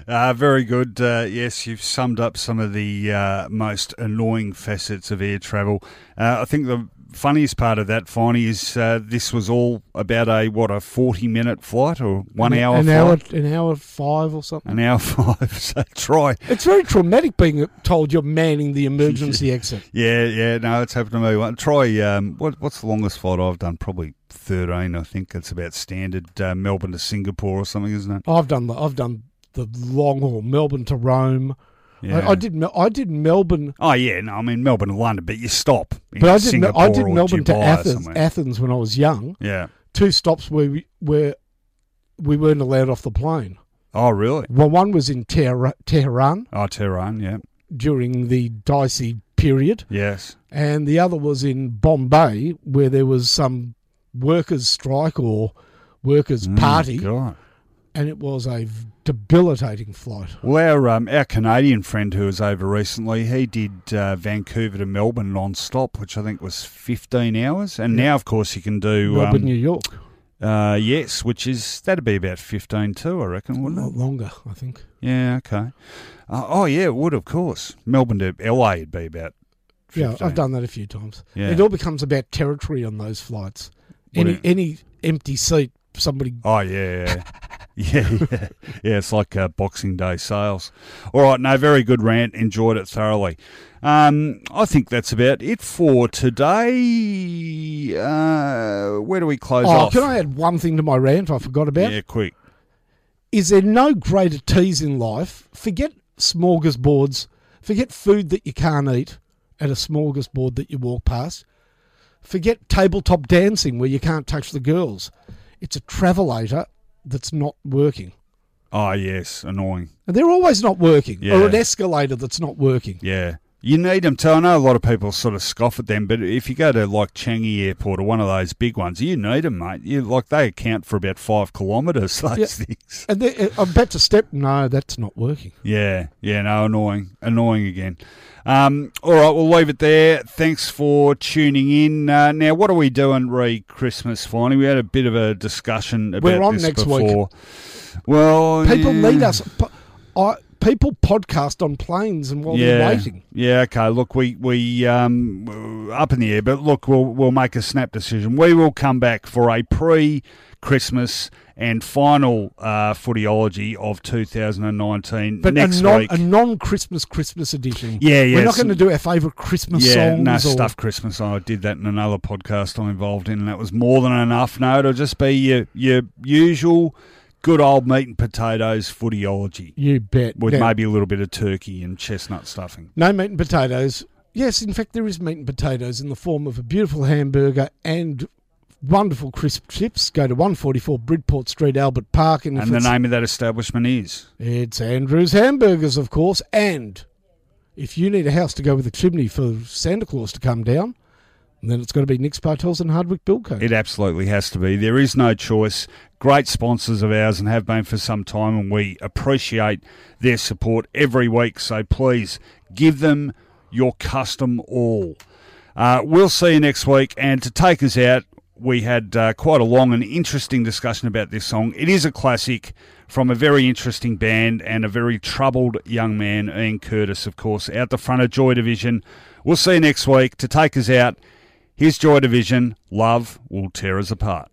Uh, very good. Uh, yes, you've summed up some of the uh, most annoying facets of air travel. Uh, I think the funniest part of that, Finey, is uh, this was all about a what a forty-minute flight or one an, hour an flight, hour, an hour five or something. an hour five. So try. It's very traumatic being told you're manning the emergency exit. Yeah, yeah. No, it's happened to me. Try. Um, what, what's the longest flight I've done? Probably thirteen. I think it's about standard uh, Melbourne to Singapore or something, isn't it? I've done the I've done the long haul, Melbourne to Rome. Yeah. I, I did I did Melbourne, Oh yeah, no, I mean Melbourne to London, but you stop. But I did Singapore I did Melbourne to Athens. Athens when I was young. Yeah. Two stops where we where we weren't allowed off the plane. Oh really? Well, one was in Tehran, Tehran Oh Tehran. Yeah. during the dicey period, Yes. and the other was in Bombay where there was some workers' strike or workers' Mm, party, God. and it was a debilitating flight. Well, our um, our Canadian friend who was over recently, he did uh, Vancouver to Melbourne non-stop, which I think was fifteen hours, and now of course you can do Melbourne, um, New York, uh, yes, which is that'd be about fifteen too, I reckon, wouldn't lot it? longer, I think. Yeah. Okay. Uh, oh yeah, it would of course. Melbourne to LA would be about. 15. Yeah, I've done that a few times. Yeah. It all becomes about territory on those flights. Any any empty seat, somebody. Oh yeah, yeah, yeah, yeah. yeah it's like uh, Boxing Day sales. All right, no, very good rant. Enjoyed it thoroughly. Um, I think that's about it for today. Uh, where do we close Oh, off? can I add one thing to my rant? I forgot about. Yeah, quick. Is there no greater tease in life? Forget smorgasbords. Forget food that you can't eat at a smorgasbord that you walk past. Forget tabletop dancing where you can't touch the girls. It's a travelator that's not working. Oh yes, annoying. And they're always not working. Or Yeah. an escalator that's not working. Yeah. You need them too. I know a lot of people sort of scoff at them, but if you go to like Changi Airport or one of those big ones, you need them, mate. You like they account for about five kilometres. Those Yeah. things. And they- uh, I'm about to step. No, that's not working. Yeah, yeah, no, annoying, annoying again. Um, all right, we'll leave it there. Thanks for tuning in. Uh, now, what are we doing re Christmas? Finally, we had a bit of a discussion about We're on this next week. before. Well, People yeah. lead us. I, people podcast on planes and while yeah, they're waiting. Yeah, okay. Look, we we um up in the air, but look, we'll we'll make a snap decision. We will come back for a pre Christmas and final uh, footyology of 2019 But next a non week. a non Christmas Christmas edition. Yeah, yeah, We're not going to do our favourite Christmas yeah, songs. no or, stuff Christmas. I did that in another podcast I'm involved in, and that was more than enough. No, it'll just be your your usual good old meat and potatoes footyology You bet. with Now, maybe a little bit of turkey and chestnut stuffing. no meat and potatoes. Yes, in fact, there is meat and potatoes in the form of a beautiful hamburger and wonderful crisp chips. Go to 144 Bridport Street, Albert Park, and, And the name of that establishment is. it's Andrew's Hamburgers, of course. And if you need a house to go with a chimney for Santa Claus to come down, then it's got to be Nick's Partels and Hardwick Build Co. It absolutely has to be. There is no choice. Great sponsors of ours and have been for some time, and we appreciate their support every week. So please give them your custom all. Uh, we'll see you next week. And to take us out, we had uh, quite a long and interesting discussion about this song. It is a classic from a very interesting band and a very troubled young man, Ian Curtis, of course, out the front of Joy Division. We'll see you next week. To take us out, here's Joy Division. Love will tear us apart.